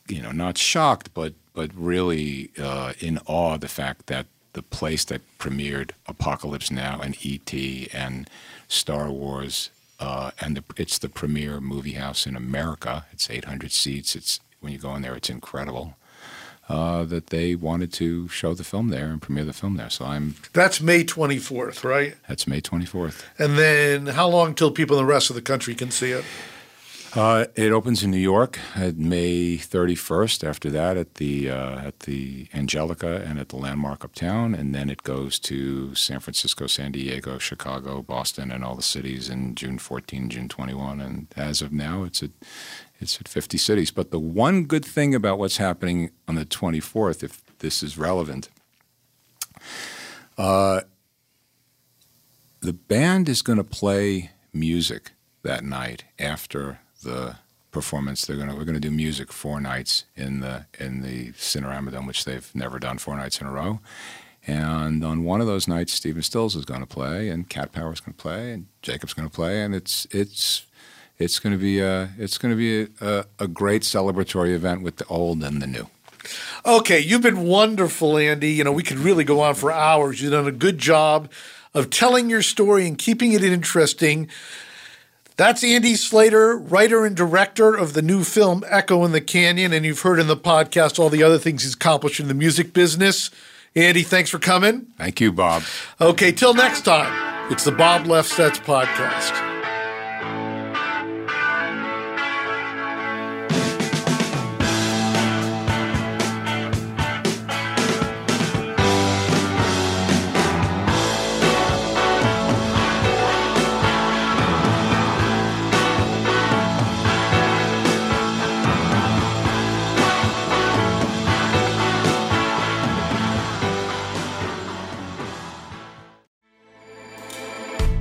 you know, not shocked, but but really uh, in awe of the fact that the place that premiered Apocalypse Now and E.T. and Star Wars, uh, and the, it's the premier movie house in America. It's 800 seats. It's when you go in there, it's incredible. Uh, that they wanted to show the film there and premiere the film there. So I'm That's May 24th, right? that's May 24th. And then how long till people in the rest of the country can see it? Uh, it opens in New York at May 31st. After that, at the uh, at the Angelica and at the Landmark Uptown, and then it goes to San Francisco, San Diego, Chicago, Boston, and all the cities in June 14, June 21. And as of now, it's at it's at 50 cities. But the one good thing about what's happening on the 24th, if this is relevant, uh, the band is going to play music that night after the performance. They're going to we're going to do music four nights in the in the Cinerama Dome, which they've never done four nights in a row. And on one of those nights, Stephen Stills is going to play, and Cat Power's going to play, and Jakob's going to play, and it's it's it's going to be a it's going to be a, a, a great celebratory event with the old and the new. Okay, you've been wonderful, Andy. You know, we could really go on for hours. You've done a good job of telling your story and keeping it interesting. That's Andy Slater, writer and director of the new film Echo in the Canyon. And you've heard in the podcast all the other things he's accomplished in the music business. Andy, thanks for coming. Thank you, Bob. Okay, till next time, it's the Bob Lefsetz podcast.